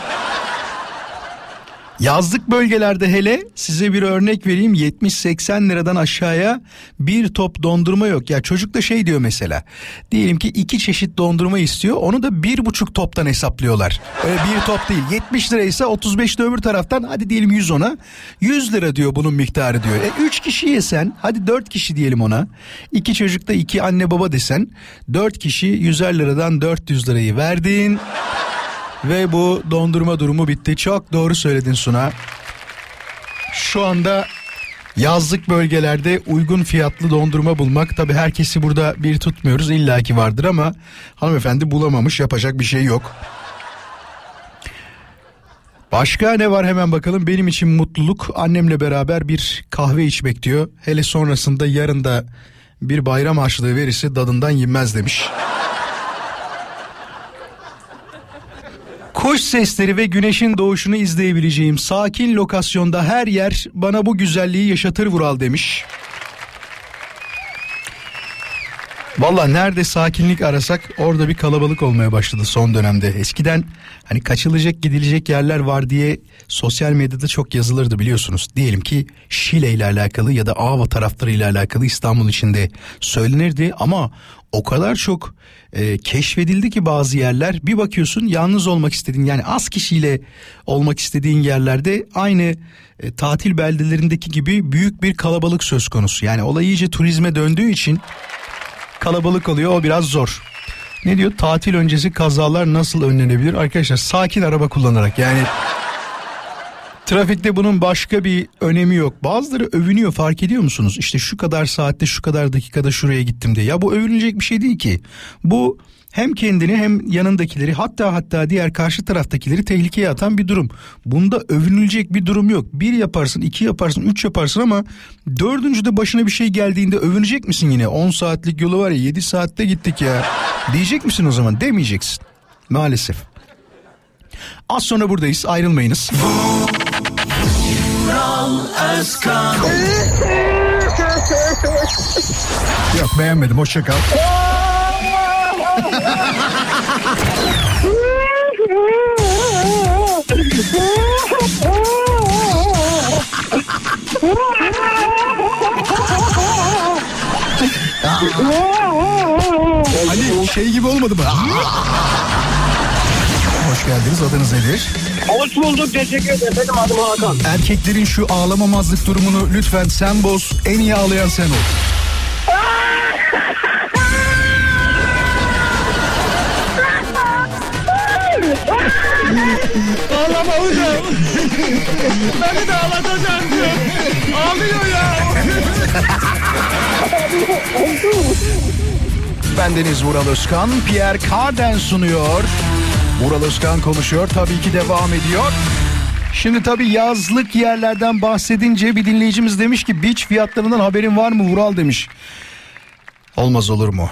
[SPEAKER 4] Yazlık bölgelerde hele size bir örnek vereyim 70-80 liradan aşağıya bir top dondurma yok. Ya çocuk da şey diyor mesela diyelim ki iki çeşit dondurma istiyor onu da bir buçuk toptan hesaplıyorlar. Öyle bir top değil 70 liraysa 35 de öbür taraftan hadi diyelim 100 ona 100 lira diyor bunun miktarı diyor. E 3 kişi yesen hadi 4 kişi diyelim ona iki çocuk da iki anne baba desen 4 kişi 100'er liradan 400 lirayı verdin. Ve bu dondurma durumu bitti. Çok doğru söyledin Suna. Şu anda yazlık bölgelerde uygun fiyatlı dondurma bulmak tabi herkesi burada bir tutmuyoruz illaki vardır ama hanımefendi bulamamış yapacak bir şey yok. Başka ne var hemen bakalım benim için mutluluk annemle beraber bir kahve içmek diyor. Hele sonrasında yarın da bir bayram harçlığı verirse dadından yenmez demiş. Kuş sesleri ve güneşin doğuşunu izleyebileceğim sakin lokasyonda her yer bana bu güzelliği yaşatır Vural demiş. Valla nerede sakinlik arasak orada bir kalabalık olmaya başladı son dönemde. Eskiden hani kaçılacak gidilecek yerler var diye sosyal medyada çok yazılırdı biliyorsunuz. Diyelim ki Şile ile alakalı ya da Ava tarafları ile alakalı İstanbul içinde söylenirdi ama o kadar çok e, keşfedildi ki bazı yerler bir bakıyorsun yalnız olmak istediğin yani az kişiyle olmak istediğin yerlerde aynı e, tatil beldelerindeki gibi büyük bir kalabalık söz konusu. Yani olay iyice turizme döndüğü için kalabalık oluyor o biraz zor. Ne diyor tatil öncesi kazalar nasıl önlenebilir? Arkadaşlar sakin araba kullanarak yani Trafikte bunun başka bir önemi yok. Bazıları övünüyor fark ediyor musunuz? İşte şu kadar saatte şu kadar dakikada şuraya gittim diye. Ya bu övünülecek bir şey değil ki. Bu hem kendini hem yanındakileri hatta hatta diğer karşı taraftakileri tehlikeye atan bir durum. Bunda övünülecek bir durum yok. Bir yaparsın, iki yaparsın, üç yaparsın ama dördüncüde başına bir şey geldiğinde övünecek misin yine? 10 saatlik yolu var ya 7 saatte gittik ya. Diyecek misin o zaman? Demeyeceksin. Maalesef. Az sonra buradayız ayrılmayınız. Yok beğenmedim hoşça kal.
[SPEAKER 3] Ali şey gibi olmadı mı? Hoş geldiniz. Adınız nedir?
[SPEAKER 5] Hoş bulduk. Teşekkür ederim. Benim adım Hakan.
[SPEAKER 3] Erkeklerin şu ağlamamazlık durumunu lütfen sen boz. En iyi ağlayan sen ol.
[SPEAKER 5] Ağlama hocam. Beni de ağlatacaksın diyor. Ağlıyor ya.
[SPEAKER 3] Bendeniz Vural Özkan, Pierre Carden sunuyor. Vural Özkan konuşuyor, tabii ki devam ediyor.
[SPEAKER 4] Şimdi tabii yazlık yerlerden bahsedince bir dinleyicimiz demiş ki beach fiyatlarından haberin var mı Vural demiş. Olmaz olur mu?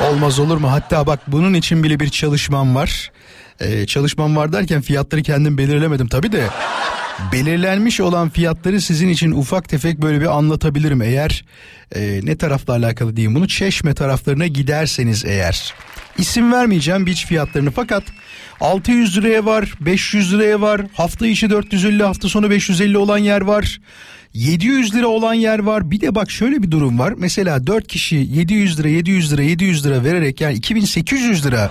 [SPEAKER 4] Olmaz olur mu? Hatta bak bunun için bile bir çalışmam var. Ee, çalışmam var derken fiyatları kendim belirlemedim tabii de. Belirlenmiş olan fiyatları sizin için ufak tefek böyle bir anlatabilirim eğer e, ne tarafla alakalı diyeyim bunu Çeşme taraflarına giderseniz eğer. İsim vermeyeceğim beach fiyatlarını fakat 600 liraya var 500 liraya var hafta içi 450 hafta sonu 550 olan yer var. 700 lira olan yer var. Bir de bak şöyle bir durum var. Mesela 4 kişi 700 lira 700 lira 700 lira vererek yani 2800 lira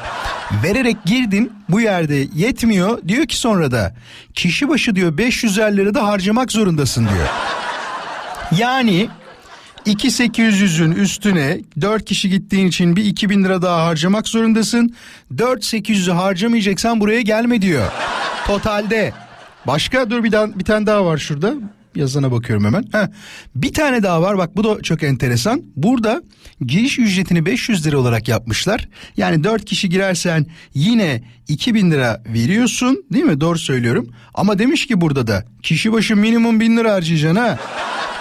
[SPEAKER 4] vererek girdin. Bu yerde yetmiyor. Diyor ki sonra da kişi başı diyor 500 lira da harcamak zorundasın diyor. Yani 2800'ün üstüne 4 kişi gittiğin için bir 2000 lira daha harcamak zorundasın. 4800'ü harcamayacaksan buraya gelme diyor. Totalde. Başka dur bir, tane, bir tane daha var şurada. Yazana bakıyorum hemen. Heh. Bir tane daha var bak bu da çok enteresan. Burada giriş ücretini 500 lira olarak yapmışlar. Yani 4 kişi girersen yine 2000 lira veriyorsun değil mi? Doğru söylüyorum. Ama demiş ki burada da kişi başı minimum 1000 lira harcayacaksın ha.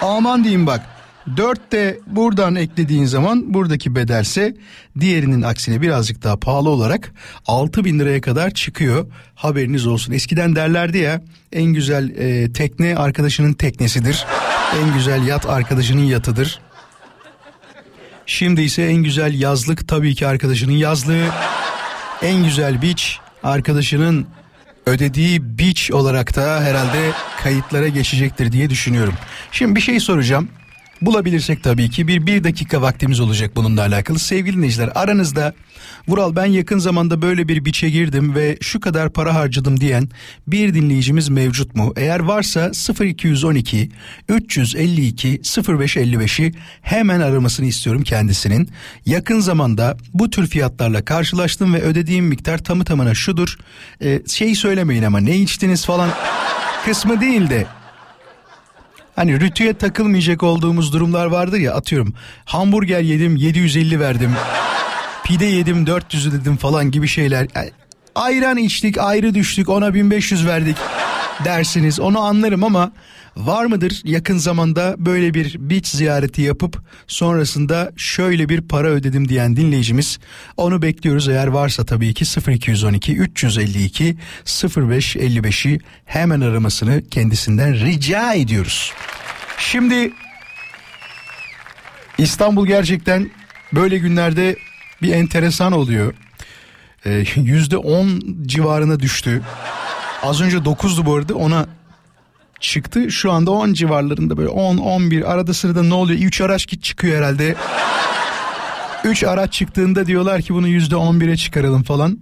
[SPEAKER 4] Aman diyeyim bak. 4 de buradan eklediğin zaman buradaki bedelse diğerinin aksine birazcık daha pahalı olarak 6 bin liraya kadar çıkıyor. Haberiniz olsun. Eskiden derlerdi ya en güzel e, tekne arkadaşının teknesidir. En güzel yat arkadaşının yatıdır. Şimdi ise en güzel yazlık tabii ki arkadaşının yazlığı. En güzel beach arkadaşının ödediği beach olarak da herhalde kayıtlara geçecektir diye düşünüyorum. Şimdi bir şey soracağım. Bulabilirsek tabii ki bir bir dakika vaktimiz olacak bununla alakalı. Sevgili dinleyiciler aranızda Vural ben yakın zamanda böyle bir biçe girdim ve şu kadar para harcadım diyen bir dinleyicimiz mevcut mu? Eğer varsa 0212 352 0555'i hemen aramasını istiyorum kendisinin. Yakın zamanda bu tür fiyatlarla karşılaştım ve ödediğim miktar tamı tamına şudur. Ee, şey söylemeyin ama ne içtiniz falan kısmı değil de Hani rütüye takılmayacak olduğumuz durumlar vardır ya atıyorum hamburger yedim 750 verdim pide yedim 400 dedim falan gibi şeyler. Yani ayran içtik ayrı düştük ona 1500 verdik dersiniz onu anlarım ama var mıdır yakın zamanda böyle bir beach ziyareti yapıp sonrasında şöyle bir para ödedim diyen dinleyicimiz onu bekliyoruz eğer varsa tabii ki 0212 352 0555'i hemen aramasını kendisinden rica ediyoruz. Şimdi İstanbul gerçekten böyle günlerde bir enteresan oluyor. Ee, *laughs* Yüzde on civarına düştü. Az önce 9'du bu arada ona çıktı. Şu anda 10 civarlarında böyle 10 11 arada sırada ne oluyor? 3 araç git çıkıyor herhalde. 3 araç çıktığında diyorlar ki bunu %11'e çıkaralım falan.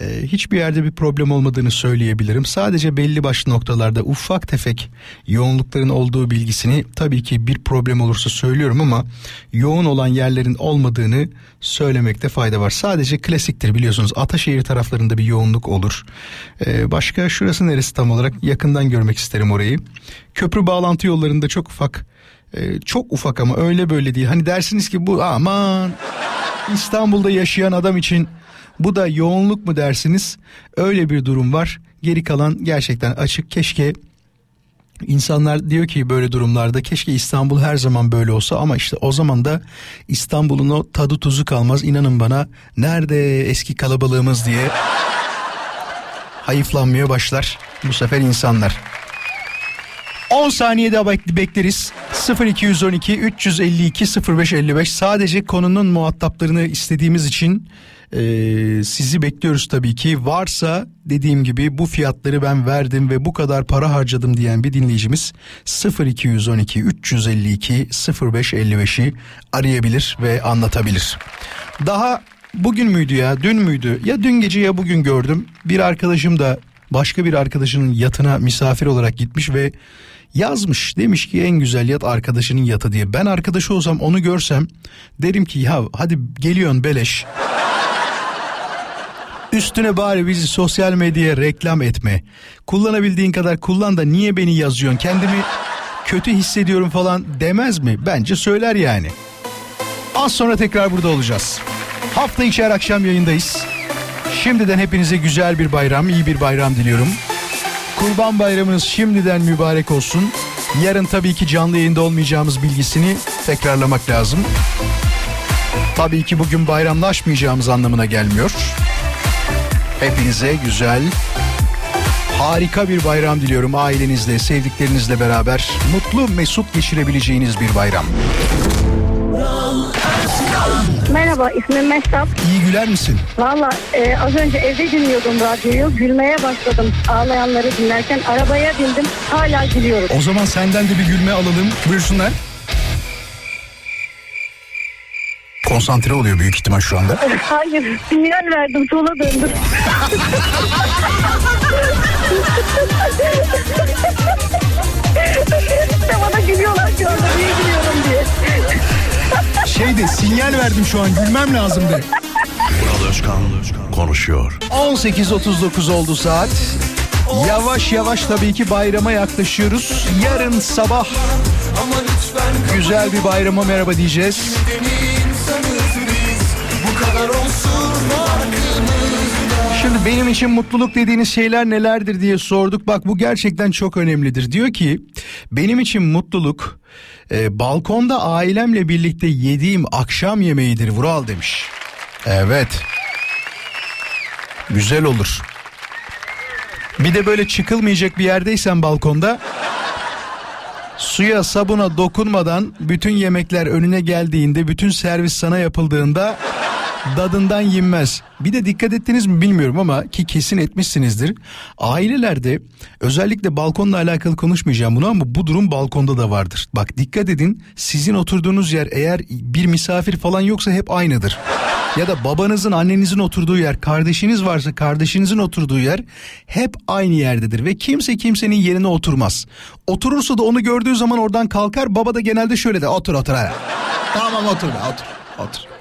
[SPEAKER 4] Ee, hiçbir yerde bir problem olmadığını söyleyebilirim. Sadece belli başlı noktalarda ufak tefek yoğunlukların olduğu bilgisini tabii ki bir problem olursa söylüyorum ama yoğun olan yerlerin olmadığını söylemekte fayda var. Sadece klasiktir biliyorsunuz Ataşehir taraflarında bir yoğunluk olur. Ee, başka şurası neresi tam olarak yakından görmek isterim orayı. Köprü bağlantı yollarında çok ufak e, çok ufak ama öyle böyle değil. Hani dersiniz ki bu aman İstanbul'da yaşayan adam için bu da yoğunluk mu dersiniz? Öyle bir durum var. Geri kalan gerçekten açık. Keşke İnsanlar diyor ki böyle durumlarda keşke İstanbul her zaman böyle olsa ama işte o zaman da İstanbul'un o tadı tuzu kalmaz. İnanın bana nerede eski kalabalığımız diye hayıflanmaya başlar bu sefer insanlar. 10 saniye bek- bekleriz. 0212 352 0555 sadece konunun muhataplarını istediğimiz için e, sizi bekliyoruz tabii ki. Varsa dediğim gibi bu fiyatları ben verdim ve bu kadar para harcadım diyen bir dinleyicimiz 0212 352 0555'i arayabilir ve anlatabilir. Daha bugün müydü ya dün müydü ya dün gece ya bugün gördüm bir arkadaşım da başka bir arkadaşının yatına misafir olarak gitmiş ve yazmış demiş ki en güzel yat arkadaşının yatı diye. Ben arkadaşı olsam onu görsem derim ki ya hadi geliyorsun beleş. *laughs* Üstüne bari bizi sosyal medyaya reklam etme. Kullanabildiğin kadar kullan da niye beni yazıyorsun? Kendimi kötü hissediyorum falan demez mi? Bence söyler yani. Az sonra tekrar burada olacağız. Hafta içi her akşam yayındayız. Şimdiden hepinize güzel bir bayram, iyi bir bayram diliyorum. Kurban bayramınız şimdiden mübarek olsun. Yarın tabii ki canlı yayında olmayacağımız bilgisini tekrarlamak lazım. Tabii ki bugün bayramlaşmayacağımız anlamına gelmiyor. Hepinize güzel, harika bir bayram diliyorum. Ailenizle, sevdiklerinizle beraber mutlu, mesut geçirebileceğiniz bir bayram.
[SPEAKER 6] Merhaba ismim Mehtap.
[SPEAKER 4] İyi güler misin?
[SPEAKER 6] Valla e, az önce evde dinliyordum radyoyu. Gülmeye başladım ağlayanları dinlerken. Arabaya bindim hala gülüyorum.
[SPEAKER 4] O zaman senden de bir gülme alalım. Buyursunlar. Konsantre oluyor büyük ihtimal şu anda. *laughs*
[SPEAKER 6] Hayır sinyal verdim sola döndüm. *laughs* İşte bana gülüyorlar anda niye gülüyorum diye.
[SPEAKER 4] Şeyde sinyal verdim şu an gülmem lazımdı.
[SPEAKER 8] Vural Özkan konuşuyor.
[SPEAKER 4] 18.39 oldu saat. Yavaş yavaş tabii ki bayrama yaklaşıyoruz. Yarın sabah güzel bir bayrama merhaba diyeceğiz. Şimdi benim için mutluluk dediğiniz şeyler nelerdir diye sorduk. Bak bu gerçekten çok önemlidir. Diyor ki benim için mutluluk e, balkonda ailemle birlikte yediğim akşam yemeğidir Vural demiş. Evet. Güzel olur. Bir de böyle çıkılmayacak bir yerdeysen balkonda suya sabuna dokunmadan bütün yemekler önüne geldiğinde bütün servis sana yapıldığında dadından yenmez. Bir de dikkat ettiniz mi bilmiyorum ama ki kesin etmişsinizdir. Ailelerde özellikle balkonla alakalı konuşmayacağım bunu ama bu durum balkonda da vardır. Bak dikkat edin sizin oturduğunuz yer eğer bir misafir falan yoksa hep aynıdır. Ya da babanızın annenizin oturduğu yer kardeşiniz varsa kardeşinizin oturduğu yer hep aynı yerdedir ve kimse kimsenin yerine oturmaz. Oturursa da onu gördüğü zaman oradan kalkar baba da genelde şöyle de otur otur hadi. Tamam otur be otur otur.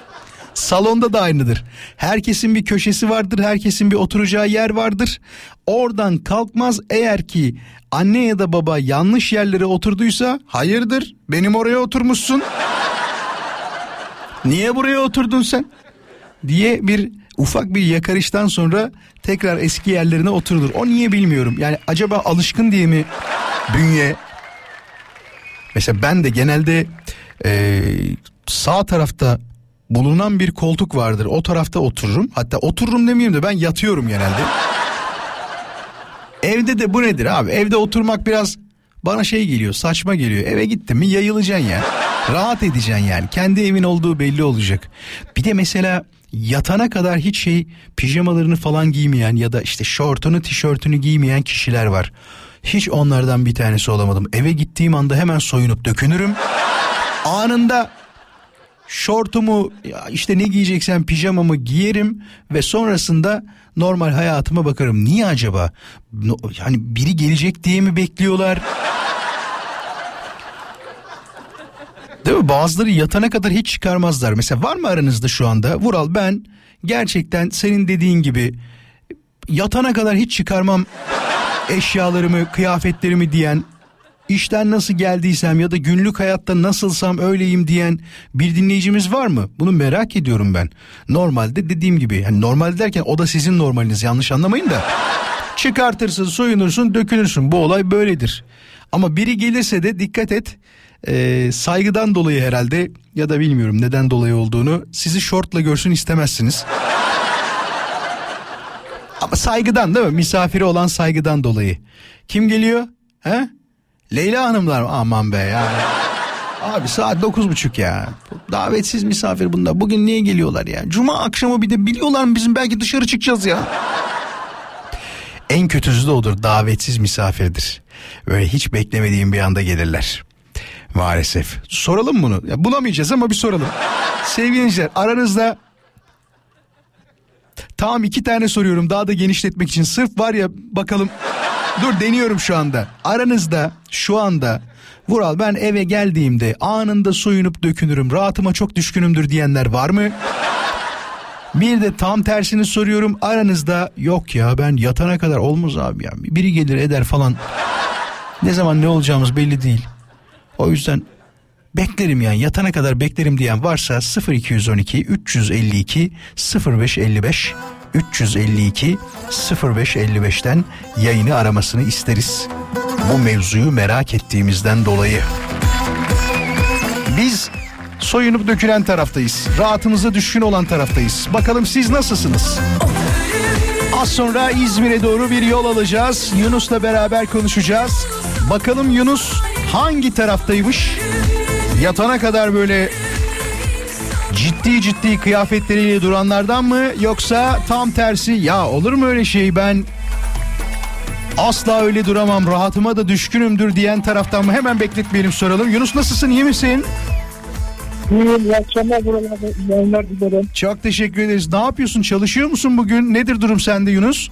[SPEAKER 4] Salonda da aynıdır. Herkesin bir köşesi vardır, herkesin bir oturacağı yer vardır. Oradan kalkmaz eğer ki anne ya da baba yanlış yerlere oturduysa hayırdır benim oraya oturmuşsun. Niye buraya oturdun sen? diye bir ufak bir yakarıştan sonra tekrar eski yerlerine oturulur. O niye bilmiyorum. Yani acaba alışkın diye mi bünye? Mesela ben de genelde e, sağ tarafta bulunan bir koltuk vardır. O tarafta otururum. Hatta otururum demeyeyim de ben yatıyorum genelde. Evde de bu nedir abi? Evde oturmak biraz bana şey geliyor saçma geliyor. Eve gittin mi yayılacaksın ya. Rahat edeceksin yani. Kendi evin olduğu belli olacak. Bir de mesela yatana kadar hiç şey pijamalarını falan giymeyen ya da işte şortunu tişörtünü giymeyen kişiler var. Hiç onlardan bir tanesi olamadım. Eve gittiğim anda hemen soyunup dökünürüm. Anında şortumu işte ne giyeceksem pijamamı giyerim ve sonrasında normal hayatıma bakarım. Niye acaba? Yani biri gelecek diye mi bekliyorlar? Değil mi? Bazıları yatana kadar hiç çıkarmazlar. Mesela var mı aranızda şu anda? Vural ben gerçekten senin dediğin gibi yatana kadar hiç çıkarmam eşyalarımı, kıyafetlerimi diyen işten nasıl geldiysem ya da günlük hayatta nasılsam öyleyim diyen bir dinleyicimiz var mı? Bunu merak ediyorum ben. Normalde dediğim gibi yani normal derken o da sizin normaliniz yanlış anlamayın da. Çıkartırsın, soyunursun, dökülürsün. Bu olay böyledir. Ama biri gelirse de dikkat et. Ee, saygıdan dolayı herhalde ya da bilmiyorum neden dolayı olduğunu sizi şortla görsün istemezsiniz. Ama saygıdan değil mi? Misafiri olan saygıdan dolayı. Kim geliyor? He? Leyla Hanımlar aman be yani. Abi saat dokuz buçuk ya. Davetsiz misafir bunlar. Bugün niye geliyorlar ya? Cuma akşamı bir de biliyorlar mı bizim belki dışarı çıkacağız ya. En kötüsü de odur davetsiz misafirdir. Böyle hiç beklemediğim bir anda gelirler. Maalesef. Soralım bunu. Ya bulamayacağız ama bir soralım. Sevgili dinleyiciler aranızda Tamam iki tane soruyorum daha da genişletmek için. Sırf var ya bakalım. Dur deniyorum şu anda. Aranızda şu anda Vural ben eve geldiğimde anında soyunup dökünürüm. Rahatıma çok düşkünümdür diyenler var mı? Bir de tam tersini soruyorum. Aranızda yok ya ben yatana kadar olmaz abi ya. Biri gelir eder falan. Ne zaman ne olacağımız belli değil. O yüzden beklerim yani yatana kadar beklerim diyen varsa 0212 352 0555 352 0555'ten yayını aramasını isteriz. Bu mevzuyu merak ettiğimizden dolayı. Biz soyunup dökülen taraftayız. Rahatımıza düşkün olan taraftayız. Bakalım siz nasılsınız? Az sonra İzmir'e doğru bir yol alacağız. Yunus'la beraber konuşacağız. Bakalım Yunus hangi taraftaymış? Yatana kadar böyle ciddi ciddi kıyafetleriyle duranlardan mı yoksa tam tersi ya olur mu öyle şey ben asla öyle duramam rahatıma da düşkünümdür diyen taraftan mı hemen bekletmeyelim soralım. Yunus nasılsın iyi misin?
[SPEAKER 5] İyi akşamlar buralarda. Yayınlar dilerim.
[SPEAKER 4] Çok teşekkür ederiz. Ne yapıyorsun çalışıyor musun bugün? Nedir durum sende Yunus?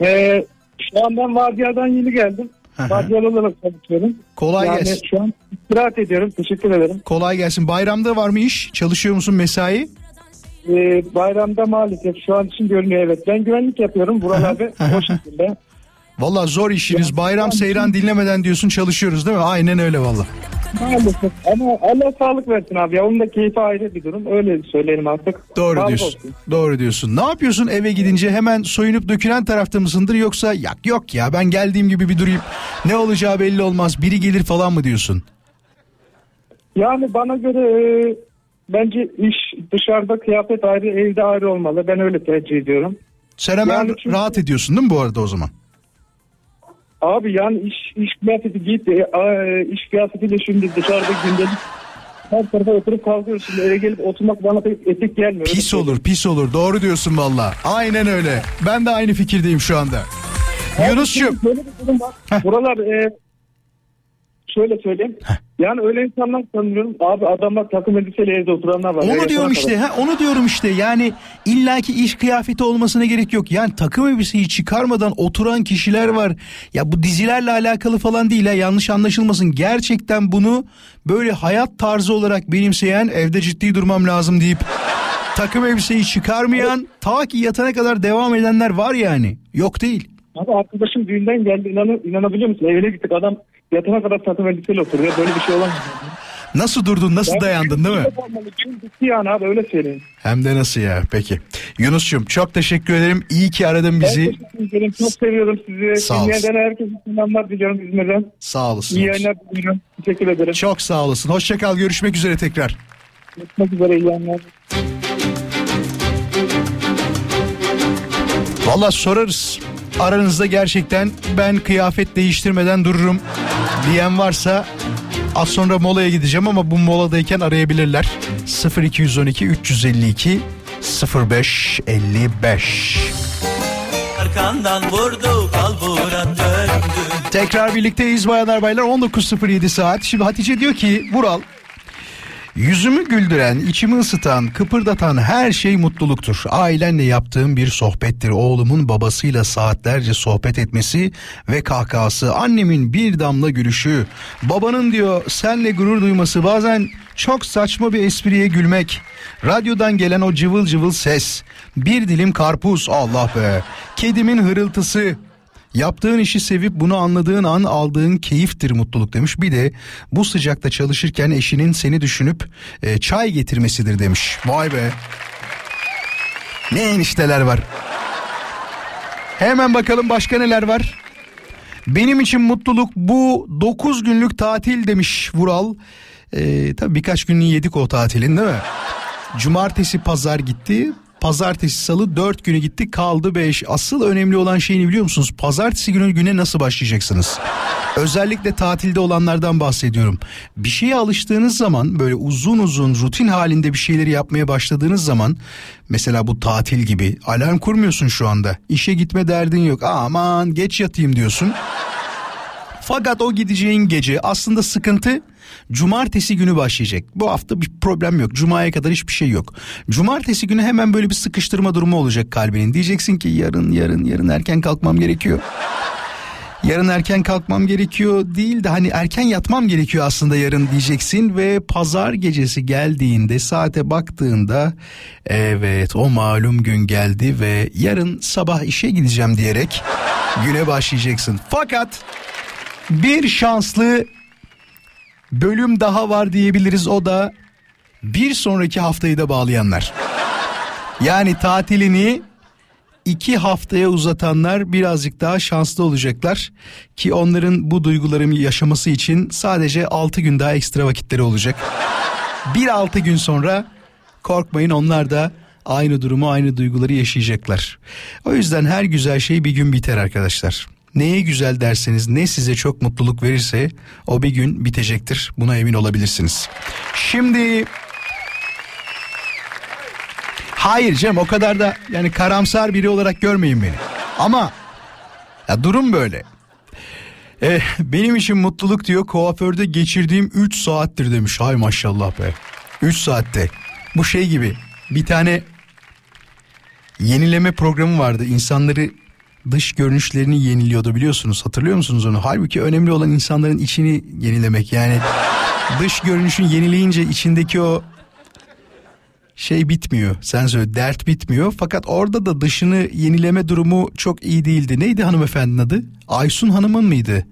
[SPEAKER 5] Ee, şu an ben vardiyadan yeni geldim. Vardiyalı olarak çalışıyorum.
[SPEAKER 4] Kolay
[SPEAKER 5] yani
[SPEAKER 4] gelsin.
[SPEAKER 5] şu an istirahat ediyorum. Teşekkür ederim.
[SPEAKER 4] Kolay gelsin. Bayramda var mı iş? Çalışıyor musun mesai?
[SPEAKER 5] Ee, bayramda maalesef şu an için görünüyor evet. Ben güvenlik yapıyorum buralarda. o şekilde.
[SPEAKER 4] Valla zor işiniz. Bayram seyran dinlemeden diyorsun çalışıyoruz değil mi? Aynen öyle valla.
[SPEAKER 5] Maalesef ama Allah sağlık versin abi ya. Onun da keyfi ayrı bir durum. Öyle söyleyelim artık.
[SPEAKER 4] Doğru
[SPEAKER 5] Sağlık
[SPEAKER 4] diyorsun.
[SPEAKER 5] olsun.
[SPEAKER 4] Doğru diyorsun. Ne yapıyorsun eve gidince hemen soyunup dökülen tarafta mısındır yoksa yak yok ya ben geldiğim gibi bir durayım. Ne olacağı belli olmaz. Biri gelir falan mı diyorsun?
[SPEAKER 5] Yani bana göre e, bence iş dışarıda kıyafet ayrı evde ayrı olmalı. Ben öyle tercih ediyorum.
[SPEAKER 4] Sen hemen
[SPEAKER 5] Yani çünkü-
[SPEAKER 4] rahat ediyorsun değil mi bu arada o zaman?
[SPEAKER 5] Abi yani iş iş kıyafeti giyip de e, iş kıyafetiyle şimdi dışarıda gündelik her tarafa oturup kalkıyorsun. Şimdi eve gelip oturmak bana pek etik gelmiyor.
[SPEAKER 4] Pis olur pis olur doğru diyorsun valla. Aynen öyle. Ben de aynı fikirdeyim şu anda. Yunus'cum.
[SPEAKER 5] Buralar e, şöyle söyleyeyim. Yani öyle insanlar sanıyorum. Abi adamlar takım elbiseyle evde oturanlar var.
[SPEAKER 4] Onu
[SPEAKER 5] Evet,
[SPEAKER 4] diyorum işte
[SPEAKER 5] kadar.
[SPEAKER 4] ha onu diyorum işte yani illaki iş kıyafeti olmasına gerek yok. Yani takım elbiseyi çıkarmadan oturan kişiler var. Ya bu dizilerle alakalı falan değil ha yanlış anlaşılmasın. Gerçekten bunu böyle hayat tarzı olarak benimseyen evde ciddi durmam lazım deyip takım elbiseyi çıkarmayan ta ki yatana kadar devam edenler var yani. Yok değil.
[SPEAKER 5] Abi arkadaşım düğünden geldi. İnanı, inanabiliyor musun? Evine gittik adam yatana kadar takım elbiseyle oturuyor. Böyle bir şey olamaz.
[SPEAKER 4] Nasıl durdun nasıl dayandın değil mi?
[SPEAKER 5] Yani abi öyle söyleyeyim.
[SPEAKER 4] Hem de nasıl ya peki. Yunus'cum çok teşekkür ederim. İyi ki aradın
[SPEAKER 5] Ben
[SPEAKER 4] bizi.
[SPEAKER 5] teşekkür ederim. Çok seviyorum sizi.
[SPEAKER 4] Sağ olasın.
[SPEAKER 5] Herkese selamlar diliyorum İzmir'den.
[SPEAKER 4] Sağ olasın.
[SPEAKER 5] İyi yayınlar diliyorum. Teşekkür ederim.
[SPEAKER 4] Çok sağ olasın. Hoşça kal. Görüşmek üzere tekrar.
[SPEAKER 5] Görüşmek üzere iyi yayınlar.
[SPEAKER 4] Valla sorarız. Aranızda gerçekten ben kıyafet değiştirmeden dururum diyen varsa az sonra molaya gideceğim ama bu moladayken arayabilirler. 0212 352 0555
[SPEAKER 1] Arkandan vurdu kalbura döndü
[SPEAKER 4] Tekrar birlikteyiz bayanlar baylar 19.07 saat. Şimdi Hatice diyor ki Vural Yüzümü güldüren, içimi ısıtan, kıpırdatan her şey mutluluktur. Ailenle yaptığım bir sohbettir. Oğlumun babasıyla saatlerce sohbet etmesi ve kahkahası, annemin bir damla gülüşü, babanın diyor senle gurur duyması, bazen çok saçma bir espriye gülmek, radyodan gelen o cıvıl cıvıl ses, bir dilim karpuz, Allah be, kedimin hırıltısı, Yaptığın işi sevip bunu anladığın an aldığın keyiftir mutluluk demiş. Bir de bu sıcakta çalışırken eşinin seni düşünüp e, çay getirmesidir demiş. Vay be. Ne enişteler var. Hemen bakalım başka neler var. Benim için mutluluk bu 9 günlük tatil demiş Vural. E, tabii birkaç günlüğü yedik o tatilin değil mi? Cumartesi pazar gitti. Pazartesi salı 4 günü gitti kaldı 5. Asıl önemli olan şeyini biliyor musunuz? Pazartesi günü güne nasıl başlayacaksınız? Özellikle tatilde olanlardan bahsediyorum. Bir şeye alıştığınız zaman böyle uzun uzun rutin halinde bir şeyleri yapmaya başladığınız zaman mesela bu tatil gibi alarm kurmuyorsun şu anda. İşe gitme derdin yok. Aman geç yatayım diyorsun. Fakat o gideceğin gece aslında sıkıntı cumartesi günü başlayacak. Bu hafta bir problem yok. Cuma'ya kadar hiçbir şey yok. Cumartesi günü hemen böyle bir sıkıştırma durumu olacak kalbinin. Diyeceksin ki yarın yarın yarın erken kalkmam gerekiyor. Yarın erken kalkmam gerekiyor değil de hani erken yatmam gerekiyor aslında yarın diyeceksin ve pazar gecesi geldiğinde saate baktığında evet o malum gün geldi ve yarın sabah işe gideceğim diyerek güne başlayacaksın. Fakat bir şanslı bölüm daha var diyebiliriz o da bir sonraki haftayı da bağlayanlar. Yani tatilini iki haftaya uzatanlar birazcık daha şanslı olacaklar ki onların bu duygularımı yaşaması için sadece 6 gün daha ekstra vakitleri olacak. Bir 6 gün sonra korkmayın onlar da aynı durumu aynı duyguları yaşayacaklar. O yüzden her güzel şey bir gün biter arkadaşlar. Neye güzel derseniz ne size çok mutluluk verirse o bir gün bitecektir. Buna emin olabilirsiniz. Şimdi Hayır Cem o kadar da yani karamsar biri olarak görmeyin beni. Ama ya durum böyle. Eh, benim için mutluluk diyor kuaförde geçirdiğim 3 saattir demiş. Hay maşallah be. 3 saatte. Bu şey gibi bir tane yenileme programı vardı. İnsanları dış görünüşlerini yeniliyordu biliyorsunuz. Hatırlıyor musunuz onu? Halbuki önemli olan insanların içini yenilemek. Yani dış görünüşün yenileyince içindeki o şey bitmiyor. Sen söyle dert bitmiyor. Fakat orada da dışını yenileme durumu çok iyi değildi. Neydi hanımefendinin adı? Aysun Hanım'ın mıydı?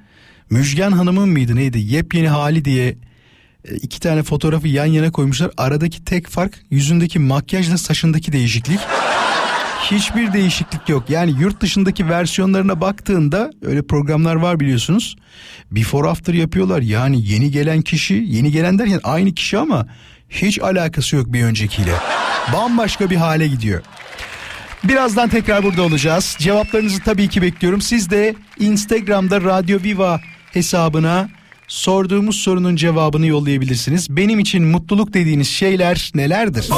[SPEAKER 4] Müjgan Hanım'ın mıydı neydi? Yepyeni hali diye e, iki tane fotoğrafı yan yana koymuşlar. Aradaki tek fark yüzündeki makyajla saçındaki değişiklik. Hiçbir değişiklik yok. Yani yurt dışındaki versiyonlarına baktığında öyle programlar var biliyorsunuz. Before after yapıyorlar. Yani yeni gelen kişi, yeni gelen derken aynı kişi ama hiç alakası yok bir öncekiyle. Bambaşka bir hale gidiyor. Birazdan tekrar burada olacağız. Cevaplarınızı tabii ki bekliyorum. Siz de Instagram'da Radyo Viva hesabına sorduğumuz sorunun cevabını yollayabilirsiniz. Benim için mutluluk dediğiniz şeyler nelerdir?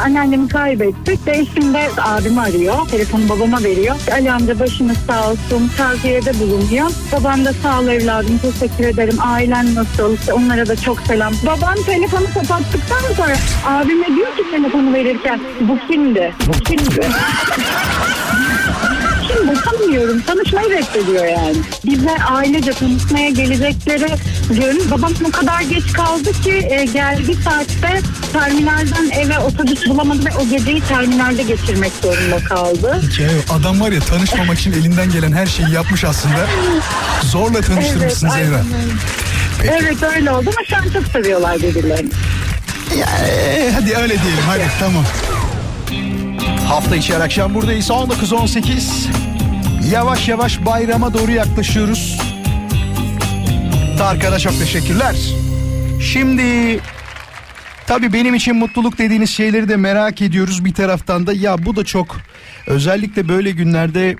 [SPEAKER 6] Anneannemi kaybettik ve eşim de abimi arıyor. Telefonu babama veriyor. Ali amca başınız sağ olsun. Tavsiyede bulunuyor. Babam da sağ ol evladım teşekkür ederim. Ailen nasıl? İşte onlara da çok selam. Babam telefonu kapattıktan sonra abime diyor ki telefonu verirken bu kimdi? Bu kimdi? Tanımıyorum. Tanışmayı reddediyor yani. Bize ailece tanışmaya gelecekleri gün babam o kadar geç kaldı ki e, geldi saatte terminalden eve otobüs bulamadı ve o geceyi terminalde geçirmek zorunda kaldı.
[SPEAKER 4] Hikaye adam var ya tanışmamak için elinden gelen her şeyi yapmış aslında. Zorla tanıştırmışsın
[SPEAKER 6] Evet,
[SPEAKER 4] Zehra.
[SPEAKER 6] öyle. Evet öyle oldu ama şu an çok seviyorlar birbirlerini.
[SPEAKER 4] Ee, hadi öyle diyelim hadi tamam. Hafta içi her akşam buradayız 19-18. Yavaş yavaş bayrama doğru yaklaşıyoruz. Tarkan'a çok teşekkürler. Şimdi tabii benim için mutluluk dediğiniz şeyleri de merak ediyoruz bir taraftan da. Ya bu da çok özellikle böyle günlerde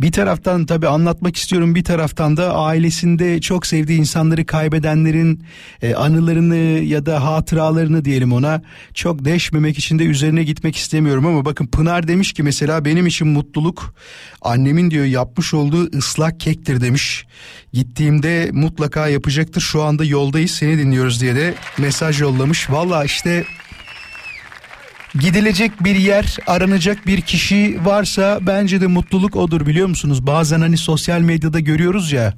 [SPEAKER 4] bir taraftan tabii anlatmak istiyorum bir taraftan da ailesinde çok sevdiği insanları kaybedenlerin e, anılarını ya da hatıralarını diyelim ona çok deşmemek için de üzerine gitmek istemiyorum ama bakın Pınar demiş ki mesela benim için mutluluk annemin diyor yapmış olduğu ıslak kektir demiş. Gittiğimde mutlaka yapacaktır şu anda yoldayız seni dinliyoruz diye de mesaj yollamış. Valla işte gidilecek bir yer, aranacak bir kişi varsa bence de mutluluk odur biliyor musunuz? Bazen hani sosyal medyada görüyoruz ya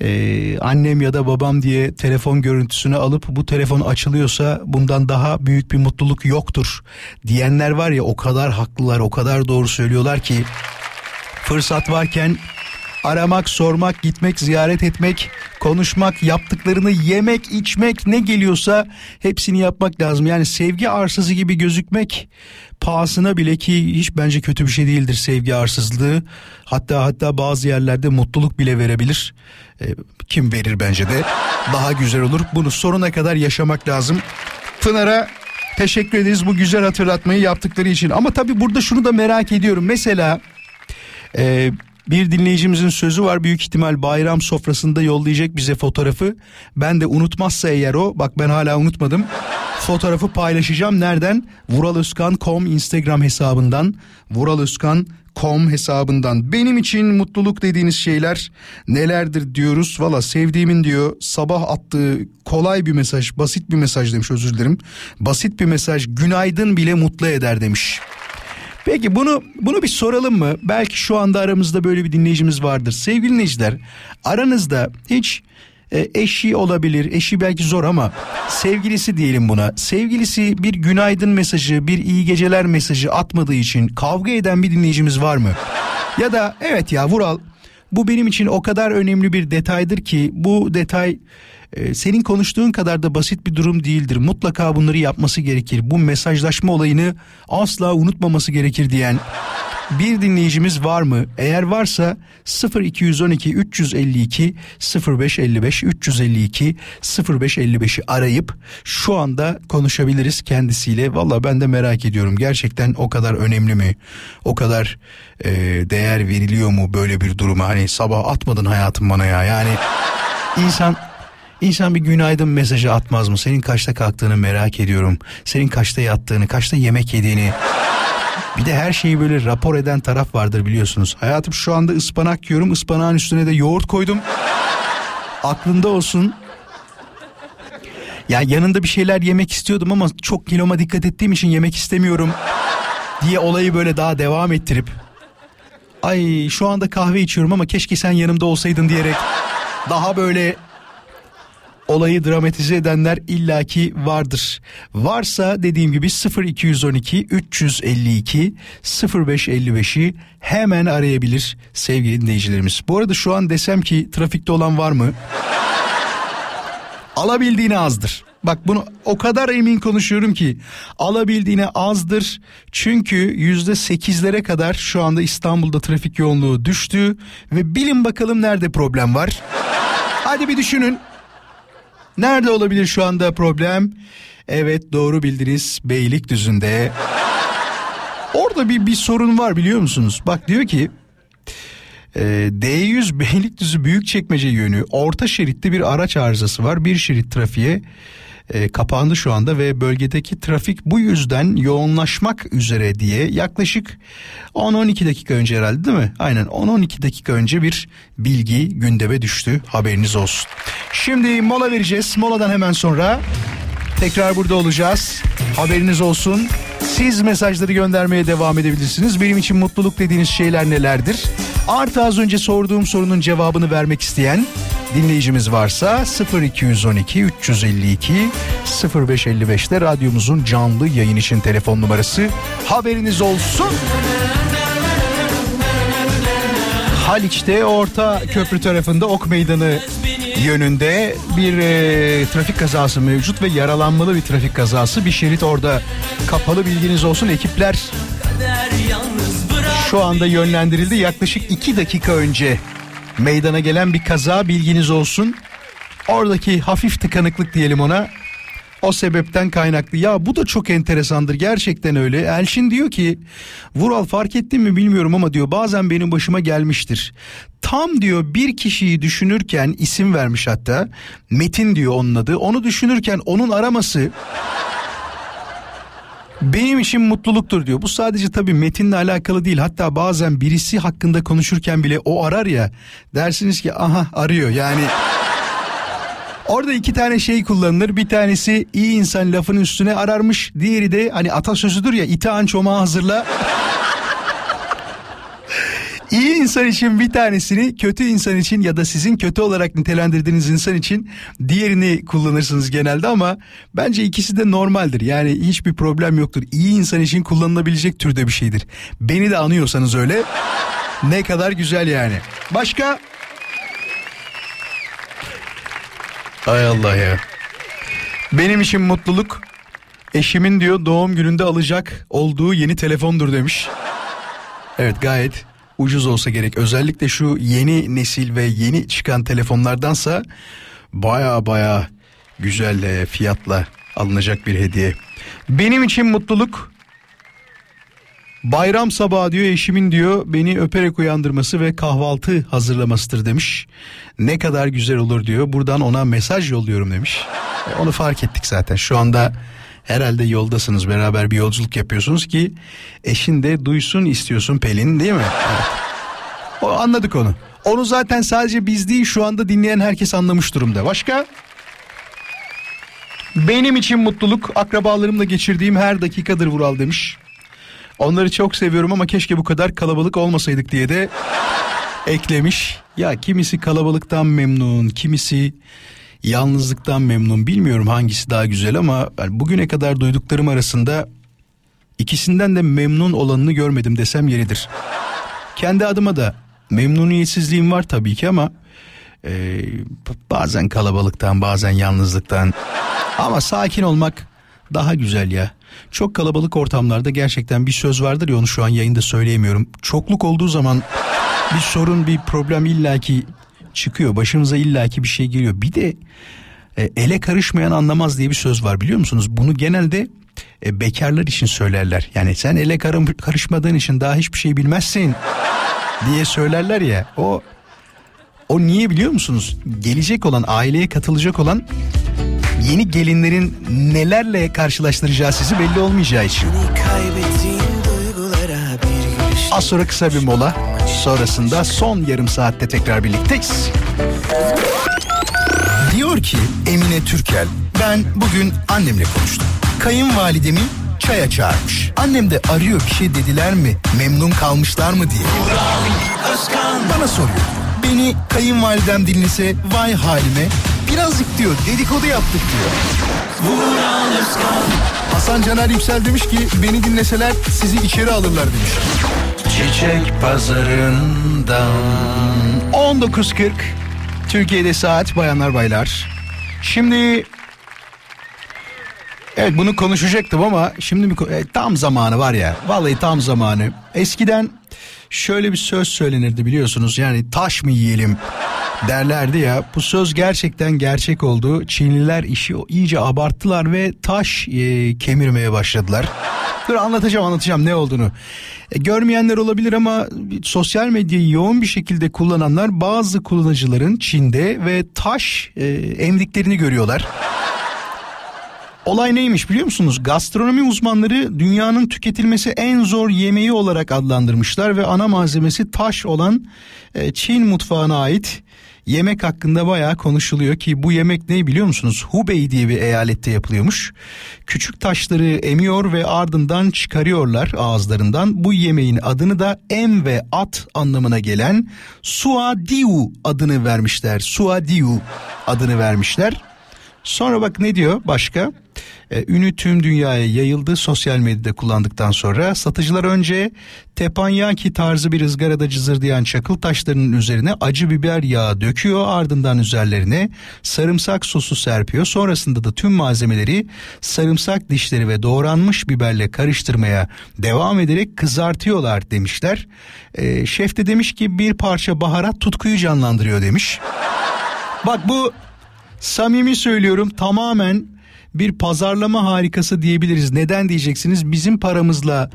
[SPEAKER 4] e, annem ya da babam diye telefon görüntüsünü alıp bu telefon açılıyorsa bundan daha büyük bir mutluluk yoktur diyenler var ya o kadar haklılar o kadar doğru söylüyorlar ki fırsat varken aramak, sormak, gitmek, ziyaret etmek, konuşmak, yaptıklarını yemek, içmek ne geliyorsa hepsini yapmak lazım. Yani sevgi arsızı gibi gözükmek pahasına bile ki hiç bence kötü bir şey değildir sevgi arsızlığı. Hatta hatta bazı yerlerde mutluluk bile verebilir. E, kim verir bence de daha güzel olur. Bunu sonuna kadar yaşamak lazım. Pınar'a Teşekkür ederiz bu güzel hatırlatmayı yaptıkları için. Ama tabii burada şunu da merak ediyorum. Mesela e, bir dinleyicimizin sözü var büyük ihtimal bayram sofrasında yollayacak bize fotoğrafı. Ben de unutmazsa eğer o bak ben hala unutmadım. Fotoğrafı paylaşacağım. Nereden? Vuraloskan.com Instagram hesabından. Vuraloskan.com hesabından. Benim için mutluluk dediğiniz şeyler nelerdir diyoruz. Valla sevdiğimin diyor sabah attığı kolay bir mesaj, basit bir mesaj demiş özür dilerim. Basit bir mesaj günaydın bile mutlu eder demiş. Peki bunu bunu bir soralım mı? Belki şu anda aramızda böyle bir dinleyicimiz vardır. Sevgili dinleyiciler aranızda hiç e, eşi olabilir. Eşi belki zor ama sevgilisi diyelim buna. Sevgilisi bir günaydın mesajı, bir iyi geceler mesajı atmadığı için kavga eden bir dinleyicimiz var mı? Ya da evet ya Vural bu benim için o kadar önemli bir detaydır ki bu detay e, senin konuştuğun kadar da basit bir durum değildir. Mutlaka bunları yapması gerekir. Bu mesajlaşma olayını asla unutmaması gerekir diyen bir dinleyicimiz var mı? Eğer varsa 0212 352 0555 352 0555'i arayıp şu anda konuşabiliriz kendisiyle. Valla ben de merak ediyorum. Gerçekten o kadar önemli mi? O kadar e, değer veriliyor mu böyle bir duruma? Hani sabah atmadın hayatım bana ya. Yani insan İnsan bir günaydın mesajı atmaz mı? Senin kaçta kalktığını merak ediyorum. Senin kaçta yattığını, kaçta yemek yediğini. Bir de her şeyi böyle rapor eden taraf vardır biliyorsunuz. Hayatım şu anda ıspanak yiyorum. Ispanağın üstüne de yoğurt koydum. Aklında olsun. Ya yanında bir şeyler yemek istiyordum ama çok kiloma dikkat ettiğim için yemek istemiyorum diye olayı böyle daha devam ettirip ay şu anda kahve içiyorum ama keşke sen yanımda olsaydın diyerek daha böyle olayı dramatize edenler illaki vardır. Varsa dediğim gibi 0212 352 0555'i hemen arayabilir sevgili dinleyicilerimiz. Bu arada şu an desem ki trafikte olan var mı? *laughs* Alabildiğine azdır. Bak bunu o kadar emin konuşuyorum ki alabildiğine azdır. Çünkü yüzde sekizlere kadar şu anda İstanbul'da trafik yoğunluğu düştü ve bilin bakalım nerede problem var. Hadi bir düşünün. Nerede olabilir şu anda problem? Evet doğru bildiniz Beylikdüzü'nde. Orada bir, bir sorun var biliyor musunuz? Bak diyor ki e, D100 Beylikdüzü Büyükçekmece yönü orta şeritte bir araç arızası var. Bir şerit trafiğe e, kapandı şu anda ve bölgedeki trafik bu yüzden yoğunlaşmak üzere diye yaklaşık 10-12 dakika önce herhalde değil mi? Aynen 10-12 dakika önce bir bilgi gündeme düştü haberiniz olsun. Şimdi mola vereceğiz moladan hemen sonra tekrar burada olacağız haberiniz olsun. Siz mesajları göndermeye devam edebilirsiniz. Benim için mutluluk dediğiniz şeyler nelerdir? Artı az önce sorduğum sorunun cevabını vermek isteyen dinleyicimiz varsa 0212 352 0555'te radyomuzun canlı yayın için telefon numarası haberiniz olsun. Haliç'te orta köprü tarafında Ok Meydanı yönünde bir e, trafik kazası mevcut ve yaralanmalı bir trafik kazası. Bir şerit orada kapalı bilginiz olsun. Ekipler şu anda yönlendirildi. Yaklaşık iki dakika önce meydana gelen bir kaza bilginiz olsun. Oradaki hafif tıkanıklık diyelim ona. O sebepten kaynaklı. Ya bu da çok enteresandır gerçekten öyle. Elşin diyor ki Vural fark ettin mi bilmiyorum ama diyor bazen benim başıma gelmiştir. Tam diyor bir kişiyi düşünürken isim vermiş hatta. Metin diyor onun adı. Onu düşünürken onun araması benim için mutluluktur diyor. Bu sadece tabii metinle alakalı değil. Hatta bazen birisi hakkında konuşurken bile o arar ya. Dersiniz ki aha arıyor yani. *laughs* Orada iki tane şey kullanılır. Bir tanesi iyi insan lafın üstüne ararmış. Diğeri de hani atasözüdür ya ite çomağı hazırla. *laughs* İyi insan için bir tanesini, kötü insan için ya da sizin kötü olarak nitelendirdiğiniz insan için diğerini kullanırsınız genelde ama bence ikisi de normaldir. Yani hiçbir problem yoktur. İyi insan için kullanılabilecek türde bir şeydir. Beni de anıyorsanız öyle ne kadar güzel yani. Başka? Ay Allah ya. Benim için mutluluk eşimin diyor doğum gününde alacak olduğu yeni telefondur demiş. Evet gayet ucuz olsa gerek. Özellikle şu yeni nesil ve yeni çıkan telefonlardansa baya baya güzel fiyatla alınacak bir hediye. Benim için mutluluk bayram sabahı diyor eşimin diyor beni öperek uyandırması ve kahvaltı hazırlamasıdır demiş. Ne kadar güzel olur diyor. Buradan ona mesaj yolluyorum demiş. E, onu fark ettik zaten. Şu anda herhalde yoldasınız beraber bir yolculuk yapıyorsunuz ki eşin de duysun istiyorsun Pelin değil mi? O, anladık onu. Onu zaten sadece biz değil şu anda dinleyen herkes anlamış durumda. Başka? Benim için mutluluk akrabalarımla geçirdiğim her dakikadır Vural demiş. Onları çok seviyorum ama keşke bu kadar kalabalık olmasaydık diye de eklemiş. Ya kimisi kalabalıktan memnun, kimisi yalnızlıktan memnun. Bilmiyorum hangisi daha güzel ama bugüne kadar duyduklarım arasında ikisinden de memnun olanını görmedim desem yeridir. Kendi adıma da memnuniyetsizliğim var tabii ki ama e, bazen kalabalıktan bazen yalnızlıktan ama sakin olmak daha güzel ya. Çok kalabalık ortamlarda gerçekten bir söz vardır ya onu şu an yayında söyleyemiyorum. Çokluk olduğu zaman bir sorun bir problem illaki çıkıyor. Başımıza illaki bir şey geliyor. Bir de e, ele karışmayan anlamaz diye bir söz var biliyor musunuz? Bunu genelde e, bekarlar için söylerler. Yani sen ele karışmadığın için daha hiçbir şey bilmezsin *laughs* diye söylerler ya. O o niye biliyor musunuz? Gelecek olan aileye katılacak olan yeni gelinlerin nelerle karşılaştıracağı sizi belli olmayacağı için. Az sonra kısa bir mola. Sonrasında son yarım saatte tekrar birlikteyiz.
[SPEAKER 3] Diyor ki Emine Türkel ben bugün annemle konuştum. Kayınvalidemi çaya çağırmış. Annem de arıyor bir şey dediler mi memnun kalmışlar mı diye. Bana soruyor. Beni kayınvalidem dinlese vay halime birazcık diyor dedikodu yaptık diyor. Hasan Caner Yüksel demiş ki beni dinleseler sizi içeri alırlar demiş.
[SPEAKER 4] Çiçek pazarından 19.40 Türkiye'de saat bayanlar baylar. Şimdi Evet bunu konuşacaktım ama şimdi bir, e, tam zamanı var ya. Vallahi tam zamanı. Eskiden şöyle bir söz söylenirdi biliyorsunuz. Yani taş mı yiyelim derlerdi ya. Bu söz gerçekten gerçek oldu. Çinliler işi iyice abarttılar ve taş e, kemirmeye başladılar. Dur anlatacağım anlatacağım ne olduğunu. E, görmeyenler olabilir ama sosyal medyayı yoğun bir şekilde kullananlar bazı kullanıcıların Çin'de ve taş e, emdiklerini görüyorlar. Olay neymiş biliyor musunuz? Gastronomi uzmanları dünyanın tüketilmesi en zor yemeği olarak adlandırmışlar ve ana malzemesi taş olan e, Çin mutfağına ait yemek hakkında bayağı konuşuluyor ki bu yemek ne biliyor musunuz? Hubei diye bir eyalette yapılıyormuş. Küçük taşları emiyor ve ardından çıkarıyorlar ağızlarından. Bu yemeğin adını da em ve at anlamına gelen suadiu adını vermişler. Suadiu adını vermişler. Sonra bak ne diyor başka? Ee, ünü tüm dünyaya yayıldı sosyal medyada kullandıktan sonra satıcılar önce teppanyaki tarzı bir ızgarada cızırdayan çakıl taşlarının üzerine acı biber yağı döküyor ardından üzerlerine sarımsak sosu serpiyor sonrasında da tüm malzemeleri sarımsak dişleri ve doğranmış biberle karıştırmaya devam ederek kızartıyorlar demişler. Ee, şef de demiş ki bir parça baharat tutkuyu canlandırıyor demiş. Bak bu samimi söylüyorum tamamen bir pazarlama harikası diyebiliriz. Neden diyeceksiniz? Bizim paramızla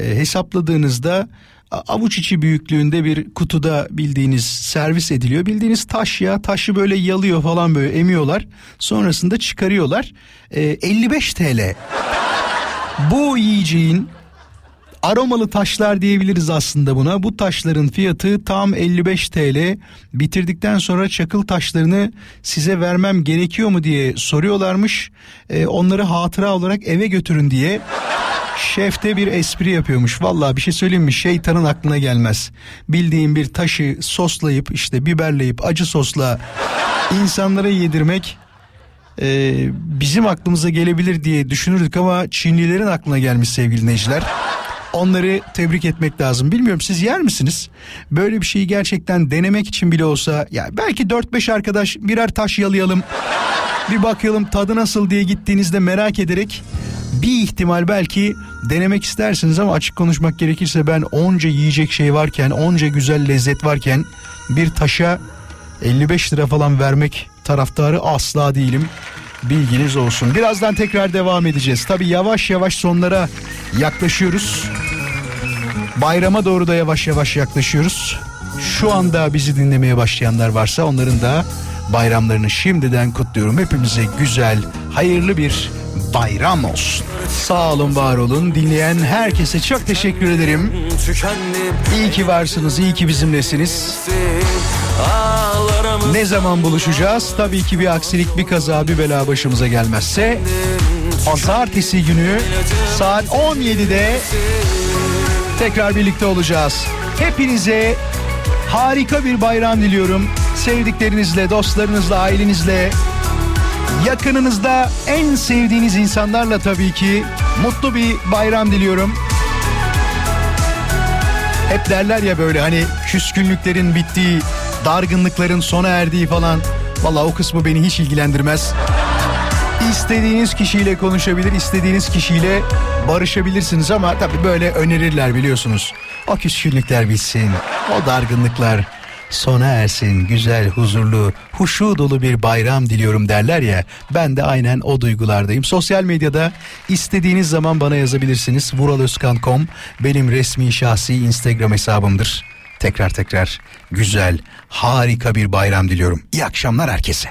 [SPEAKER 4] e, hesapladığınızda avuç içi büyüklüğünde bir kutuda bildiğiniz servis ediliyor. Bildiğiniz taş ya taşı böyle yalıyor falan böyle emiyorlar. Sonrasında çıkarıyorlar. E, 55 TL. Bu yiyeceğin aromalı taşlar diyebiliriz aslında buna. Bu taşların fiyatı tam 55 TL. Bitirdikten sonra çakıl taşlarını size vermem gerekiyor mu diye soruyorlarmış. Ee, onları hatıra olarak eve götürün diye. Şef de bir espri yapıyormuş. Vallahi bir şey söyleyeyim mi? Şeytanın aklına gelmez. Bildiğim bir taşı soslayıp işte biberleyip acı sosla insanlara yedirmek e, bizim aklımıza gelebilir diye düşünürdük ama Çinlilerin aklına gelmiş sevgili dinleyiciler. Onları tebrik etmek lazım. Bilmiyorum siz yer misiniz? Böyle bir şeyi gerçekten denemek için bile olsa ya belki 4-5 arkadaş birer taş yalayalım. Bir bakalım tadı nasıl diye gittiğinizde merak ederek bir ihtimal belki denemek istersiniz ama açık konuşmak gerekirse ben onca yiyecek şey varken, onca güzel lezzet varken bir taşa 55 lira falan vermek taraftarı asla değilim. Bilginiz olsun. Birazdan tekrar devam edeceğiz. Tabii yavaş yavaş sonlara yaklaşıyoruz. Bayrama doğru da yavaş yavaş yaklaşıyoruz. Şu anda bizi dinlemeye başlayanlar varsa onların da bayramlarını şimdiden kutluyorum. Hepimize güzel, hayırlı bir bayram olsun. Sağ olun, var olun. Dinleyen herkese çok teşekkür ederim. İyi ki varsınız, iyi ki bizimlesiniz. Ne zaman buluşacağız? Tabii ki bir aksilik, bir kaza, bir bela başımıza gelmezse Pazartesi günü saat 17'de tekrar birlikte olacağız. Hepinize harika bir bayram diliyorum. Sevdiklerinizle, dostlarınızla, ailenizle, yakınınızda en sevdiğiniz insanlarla tabii ki mutlu bir bayram diliyorum. Hep derler ya böyle hani küskünlüklerin bittiği, dargınlıkların sona erdiği falan. Valla o kısmı beni hiç ilgilendirmez. İstediğiniz kişiyle konuşabilir, istediğiniz kişiyle barışabilirsiniz ama tabii böyle önerirler biliyorsunuz. O küskünlükler bitsin, o dargınlıklar sona ersin, güzel, huzurlu, huşu dolu bir bayram diliyorum derler ya. Ben de aynen o duygulardayım. Sosyal medyada istediğiniz zaman bana yazabilirsiniz. vuraloskan.com benim resmi şahsi Instagram hesabımdır. Tekrar tekrar güzel, harika bir bayram diliyorum. İyi akşamlar herkese.